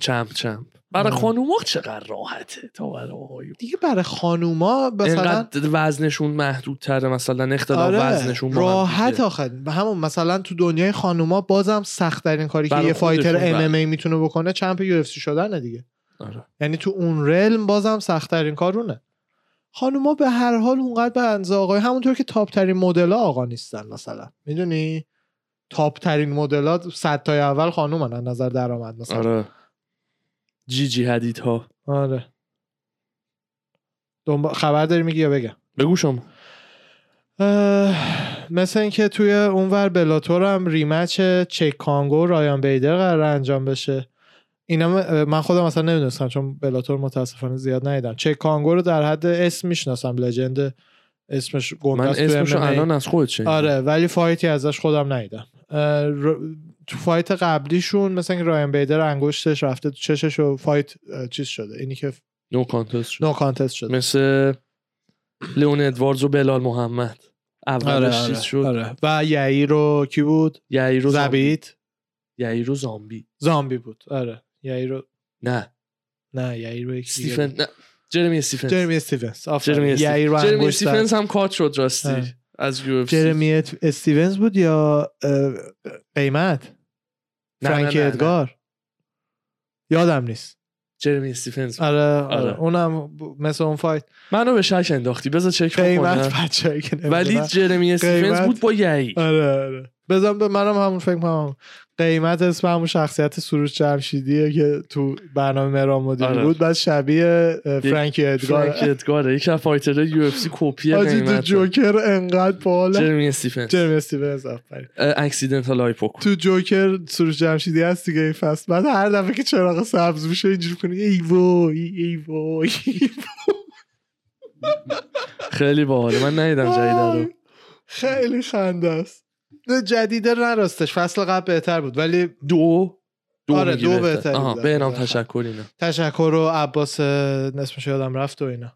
champ champ. برای. خانوما چقدر راحته تا برای آقایون دیگه برای خانوما مثلا وزنشون محدودتره مثلا اختلاف آره وزنشون راحت به همون مثلا تو دنیای خانوما بازم سخت ترین کاری که یه fighter. MMA می‌تونه بکنه champ UFC شدنه دیگه. آره. یعنی تو اون realm بازم سخت ترین کارونه خانوما به هر حال اونقدر به اندازه آقای همونطور که تاپ ترین مدل آقا نیستن مثلا. می‌دونی؟ تاپ ترین مدل صد تای اول خانومن از نظر درآمد مثلا. آره. جی جی حدید ها آره. دنبال خبر داری میگی یا بگم؟ بگو شما. مثل اینکه توی اونور بلاتور هم ریمچ چک کانگو رایان بیدر قرار انجام بشه. اینا من خودم اصلا نمی‌دونستم چون Bellator متاسفانه زیاد ندیدم. چیک کانگو رو در حد اسم می‌شناسم. legend اسمش من اسمشو الان از خودت شنیدم. آره ولی fight ی ازش خودم ندیدم. تو fight قبلیشون مثلا اینکه رایان بیدر انگشتش رفته تو چشش و فایت چیز شده. اینی که no contest شد no contest شده. مثل لئون ادواردز و بلال محمد. اولش چیز شد. آره. و یعیر و کی بود؟ یعیر و زامبی. زبید. یعیرو زامبی. زامبی بود. آره. یعی رو نه. نه یعی رو استیفن. نه. جرمی استیفنز. جرمی آفرین. جرمی یعی رو استیفنز جرمی. استیفنز هم کات شد راستی آره. از یو اف جرمی استیونز بود یا قیمت؟ فرانکی نه. ادگار یادم نیست جرمی استیفنز آره, آره. آره. اونم مثل اون فایت منو به شک انداختی بذار چک قیمت بکنم بچه‌ای که ولی. جرمی استیفنز قیمت- بود با یعی آره آره بزن به منم همون فکر کنم. قیمت اسم همون شخصیت سروش جمشیدیه که تو برنامه مدیری آره. بود. بعد شبیه فرانکی ادگار. فرانک ادگاره. یکی از fighter های UFC کپی قیمت. جوکر انقدر بالا جرمی استیفنز جرمی استیونز آفرین. accidental eye poke تو جوکر سروش جمشیدی هست دیگه این فصل. بعد هر دفعه که چراغ سبز میشه اینجوری کنه ای وای ای وای خیلی باحاله. من ندیدم جدید رو. خیلی خنده است. نه، جدیده نراستش فصل قبل بهتر بود ولی دو؟ دو آره، دو بهتر. آها. به نام آره. تشکر اینا تشکر و عباس نصفش یادم رفت و اینا.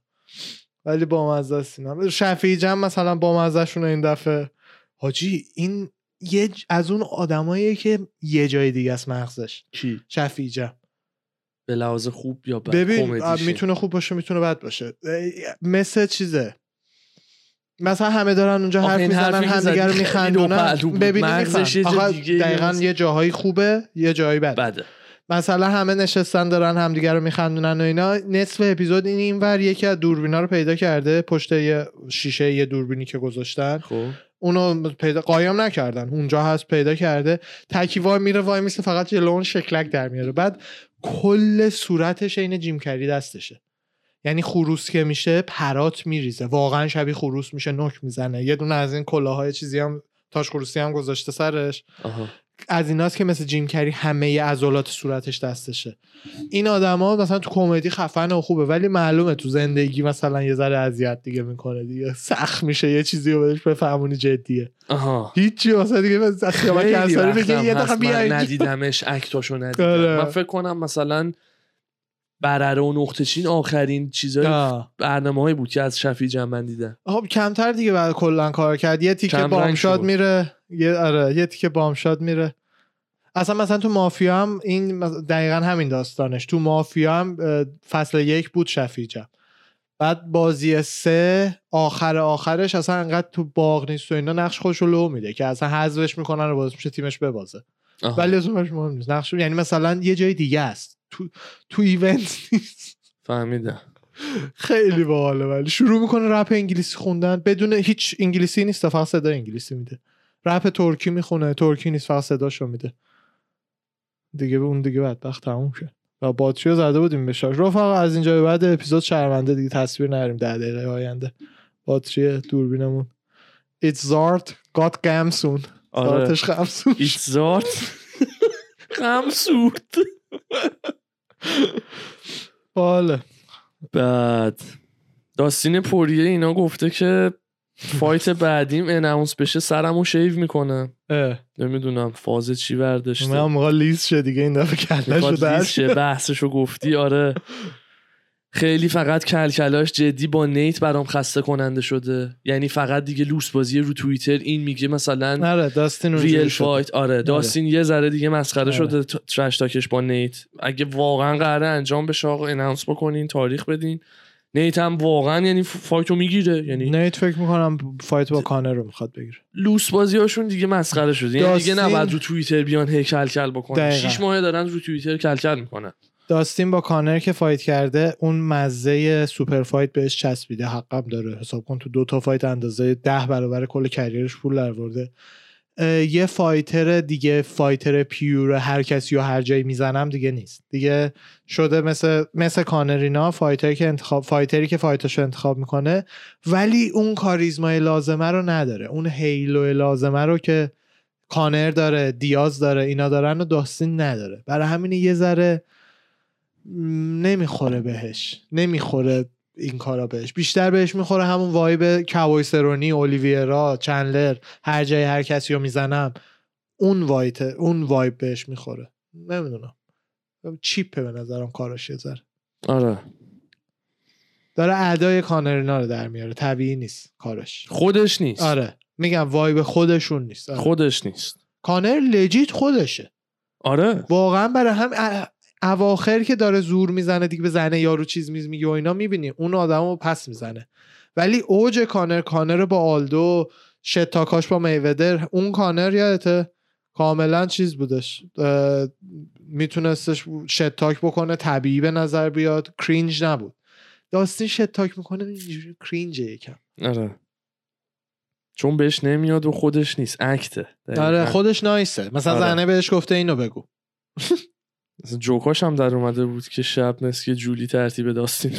ولی با مزه است اینا. شفیعی جمع مثلا با مزه شون این دفعه. حاجی این یه ج- از اون آدماییه که یه جای دیگه است مغزش. کی؟ شفیعی جمع به لحاظ خوب یا بد؟ ببین. می‌تونه خوب باشه می‌تونه بد باشه. مثل چیزه؟ مثلا همه دارن اونجا حرف می‌زنن همدیگه رو میخندونن. دوپهلو بود. ببین مغزش یه جا دیگه یه دقیقا مثلا- یه جاهایی خوبه یه جایی بد بده. مثلا همه نشستن دارن همدیگه رو میخندونن و اینا. نصف اپیزود این اینور یکی از دوربینا رو پیدا کرده. پشت یه شیشه یه دوربینی که گذاشتن. خب. اونو پیدا قایم نکردن. اونجا هست پیدا کرده. تکی وای میره وای میسه فقط جلو اون شکلک در میاره. بعد کل صورتش این جیم کری دستشه. یعنی خروس که میشه پرات میریزه. واقعا شبیه خروس میشه نوک می‌زنه. یه دونه از این کلاهای چیزی هم تاش خروسی هم گذاشته سرش. آها. از ایناست که مثل جیم کری همه عضلات صورتش دستشه. این آدما مثلا تو کمدی خفن و خوبه ولی معلومه تو زندگی مثلا یه ذره اذیت دیگه می‌کنه دیگه. سخت میشه یه چیزی رو بهش بفهمونی جدیه. آها. هیچی مثلا دیگه وقتم یه دقیقه هست. بیا من اینجا. ندیدمش اکتاشو ندیدم. آره. من فکر کنم مثلا برره و نقطه چین آخرین چیزای آه. برنامه هایی بود که از شفی جنبن دیدم خب کمتر دیگه بعد کلا کار کرد. یه تیکه بامشاد شد. میره. یه آره یه تیکه بامشاد میره. اصلا مثلا تو مافیا هم این دقیقا همین داستانش. تو مافیا هم فصل یک بود شفیجم بعد بازی سه آخر آخرش اصلا انقدر تو باغ نیست و اینا نقش خوش لو میده که اصلا حذفش می‌کنن و باز میشه تیمش ببازه. آها. ولی از مهم نیست. نقش یعنی مثلا یه جای دیگه است. تو تو ایونت نیست. فهمیدم. خیلی باحاله ولی شروع می‌کنه رپ انگلیسی خوندن. بدون هیچ انگلیسی نیست فقط صدا انگلیسی میده. رپ ترکی می‌خونه ترکی نیست فقط صداشو میده. دیگه به اون دیگه بدبخت تموم شد. و باتری رو زده بودیم به شارژ رفقا از اینجا به بعد اپیزود شرمنده دیگه تصویر نریم ده دقیقه آینده. باتری دوربینمون. It's Zart. Got Gamsoon. آره. زارتش خمسون ایتزارت غمسود باله. بعد داستین پوریه اینا گفته که فایت بعدیم اناونس بشه سرمو شیو می‌کنه. نمی‌دونم فاز چی برداشته من موقع لیز شد دیگه این دفعه کلش رو لیست شه بحثشو گفتی آره. خیلی فقط کلکلاش جدی با نیت برام خسته کننده شده. یعنی فقط دیگه لوس بازی رو توییتر این میگه مثلا نره داستین ریل. فایت آره داستین یه ذره دیگه مسخره آره. شده ترش تاکش با نیت. اگه واقعا قراره انجام بشه آقا اناونس بکنین تاریخ بدین. نیت هم واقعا یعنی fight و می‌گیره. یعنی نیت فکر می‌کنم fight با کانر رو می‌خواد بگیره. لوس بازی هاشون دیگه مسخره شده. یعنی دیگه داستین- نباید رو توییتر بیان هی کل کل بکنن. دقیقاً. شیش ماه دارن رو توییتر کل کل می‌کنن. داستین با کانر که fight کرده اون مزه super fight بهش چسبیده. حقم داره. حساب کن تو دو تا fight اندازه ده برابر کل career ش پول درورده یه fighter دیگه fighter pure هر کسی و هر جایی می‌زنم دیگه نیست. دیگه شده مثل مثل کانر اینا fighter ی که انتخاب fighter ی که fight اشو انتخاب می‌کنه ولی اون کاریزمای لازمه رو نداره. اون halo لازمه رو که کانر داره دیاز داره اینا دارن و داستین نداره. برای همین یه ذره نمی‌خوره بهش. نمی‌خوره این کارا بهش. بیشتر بهش می‌خوره همون vibe کابوی سرونی اولیویرا چندلر هر جای هر کسی رو می‌زنم. اون وایت اون vibe بهش می‌خوره. نمی‌دونم. cheap ه به نظرم کاراش یه آره. داره ادای کانر اینا رو در میاره. طبیعی نیست کارش خودش نیست. آره. میگم vibe خودشون نیست. آره. خودش نیست. کانر legit خودشه. آره. واقعا برای هم اواخر که داره زور می‌زنه دیگه به زنه یارو چیز میز میگه و اینا می‌بینی اون آدم رو پس می‌زنه. ولی اوج کانر کانر با آلدو شتاکاش با میودر اون کانر یادته کاملا چیز بودش. میتونستش شتاک بکنه طبیعی به نظر بیاد. کرینج نبود. داستین شتاک می‌کنه اینجوری کرینجه یکم. آره. چون بهش نمیاد و خودش نیست. اکته. آره خودش نایسه. مثلا آره. زنه بهش گفته اینو بگو. جوکاش هم در اومده بود که شب مثل که جولی ترتیب داستین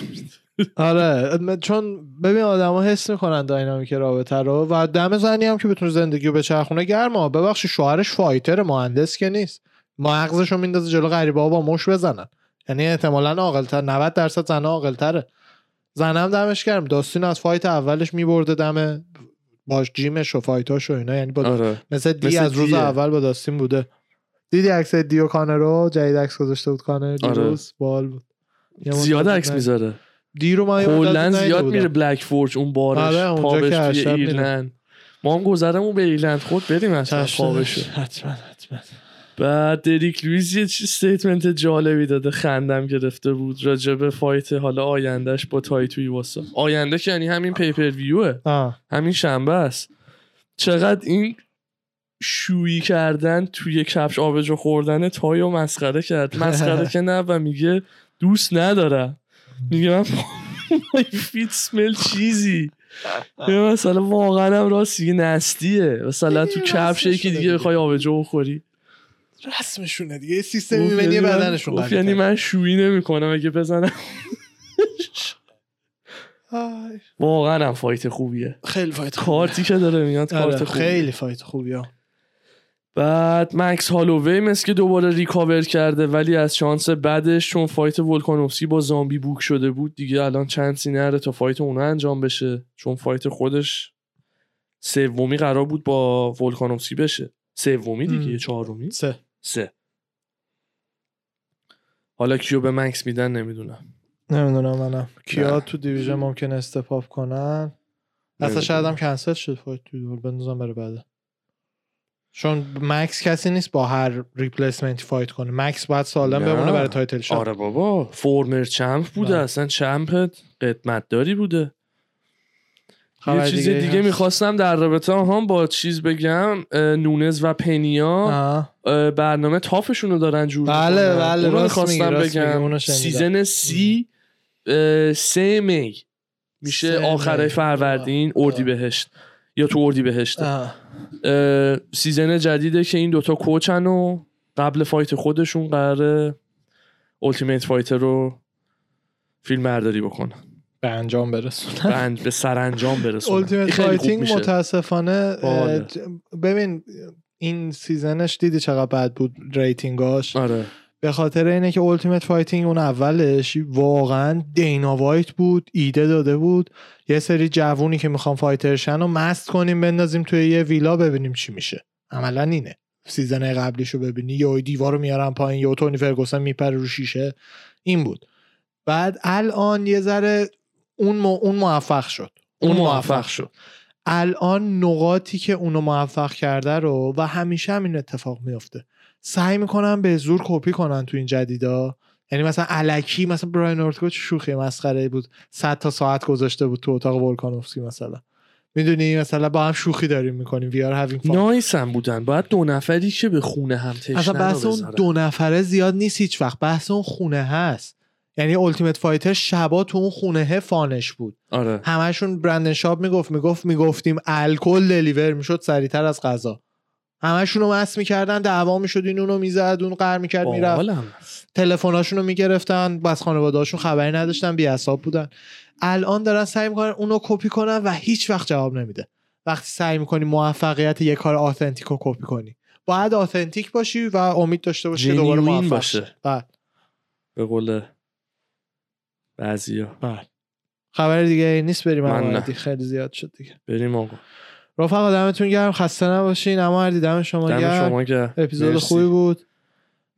آره چون ببین آدما حس می‌کنن داینامیک رابطه رو و دم زنی هم که بتونه زندگی رو بچرخونه گرما ببخشی شوهرش فایتر مهندس که نیست. مغزش رو میندازه جلو غریبه با مش بزنن. یعنی احتمالا عاقلتر 90 درصد زنه عاقلتره. زنم دمش گرم. داستین از فایت اولش میبرده دم باش جیمش و فایتاش و اینا. یعنی با آره. مثل دی مثل از روز دیه. اول با داستین بوده. دیدی عکس دیو کانر رو؟ جدید عکس گذاشته بود کانر آره. دیروز بال بود. زیاد عکس می‌ذاره. دی رو من کلا زیاد. میره Black Forge اون بارش آره، pub ش توی. ایرلند. ما هم گذرمون به ایرلند. خود بریم اصلا چشم. pub شو حتما حتما. بعد دریک لویز یه چی statement جالبی داده خندم گرفته بود راجبه fight حالا آیندهش با تای تویواسا. آینده که یعنی همین pay-per-view ه آه. همین شنبه است. چقدر این shoey کردن توی کفش آبجو خوردن تایو مسخره کرد. مسخره که نه و میگه دوست ندارم. میگه من my feet smell چیزی مثلا واقعا هم راست دیگه نستیه. مثلا تو کفشه که دیگه. بخوای آبجو بخوری. رسمشونه دیگه. یه سیستم ایمنی یعنی بدنشون یعنی. من shoey نمی‌کنم اگه بزنم. واقعا هم fight خوبیه. خیلی fight خوبیه. کارتی که داره میاد آره، کارت خوبیه. خیلی fight خوبی ها بعد مکس هالووی مثل که دوباره recover کرده ولی از شانس بعدش چون fight ولکانوفسکی با زامبی book شده بود دیگه الان chance ی نره تا fight اونا انجام بشه. چون fight خودش سومی قرار بود با ولکانوفسکی بشه. سومی دیگه. چهارمی. سه. سه. حالا کیو به مکس میدن نمی‌دونم. نمی‌دونم منم. کیا نه. تو division ممکن step up کنن؟ اصلا شاید هم کنسل شد fight تو دور بندازم برای بعد. چون مکس کسی نیست با هر replacement ی fight کنه مکس باید سالم نه. بمونه برای title shot آره بابا former champ بوده نه. اصلا champ قدمت داری بوده یه چیز دیگه دیگه؟ می‌خواستم در رابطه هم با چیز بگم نونز و پنیا برنامه TUF شون رو دارن جور بله،. بله، میگی، می‌خواستم بگم. season سی سه می میشه آخره. فروردین. اردی بهشت یا تو اردی بهشت. season جدیده که این دوتا coach ن و قبل fight خودشون قراره Ultimate Fighter رو فیلم برداری بکنن به انجام برسونن بند به سرانجام برسونن خوب فایتینگ. متاسفانه. ببین این season ش دیدی چقدر بد بود rating اش آره به خاطر اینه که Ultimate Fighting اون اولش واقعا دینا وایت بود ایده داده بود. یه سری جوونی که می‌خوان fighter شن رو مست کنیم بندازیم توی یه ویلا ببینیم چی میشه. عملا اینه. season قبلیشو ببینی یا دیوار رو میارن پایین یا تونی فرگوسن میپره رو شیشه. این بود. بعد الان یه ذره اون, م... اون موفق شد. اون موفق شد. الان نقاطی که اونو موفق کرده رو و همیشه هم این اتفاق میفته سعی می‌کنن به زور کپی کنن تو این جدیدا. یعنی مثلا الکی مثلا براین اورتگو چه شوخی مسخره بود. 100 تا ساعت گذاشته بود تو اتاق ولکانوفسکی مثلا. می‌دونی؟ مثلا با هم شوخی داریم می‌کنیم. وی آر fun. نایس هم بودن. باید دو نفری که به خونه هم تشنه اصلا بحث اون. دو نفره زیاد نیست هیچ وقت. بحث اون خونه هست. یعنی التیمت فایتر شبا تو اون خونه فانش بود. آره. همشون برندن شاب می‌گفت می‌گفت می‌گفتیم الکل دلیور می‌شد سریعتر از غذا. همشون رو مست می‌کردن دعوا می‌شد این اونو می‌زد اون قر می‌کرد می‌رفت. تلفناشون رو می‌گرفتن بس خانواده‌هاشون خبری نداشتن بی بودن. الان دارن سعی می‌کنن اونو کپی کنن و هیچ وقت جواب نمیده. وقتی سعی می‌کنی موفقیت یه کار آتنتیک رو کپی کنی. باید آتنتیک باشی و امید داشته باشی که دوباره موفق باشه. بله. به قول بعضیا. بله. خبر دیگه نیست بریم من خیلی زیاد شد دیگه. بریم آقا. رفقا دمتون گرم. خسته نباشین. اما هردی دم شما گرم. شما اپیزود مرسی. خوبی بود.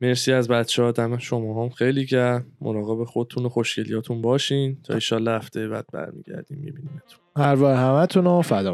مرسی از بچه ها دم شما هم خیلی گرم. مراقب خودتون و خوشگلیاتون باشین. تا ایشالله هفته بعد برمیگردیم. میبینیمتون. هر همتون رو فدا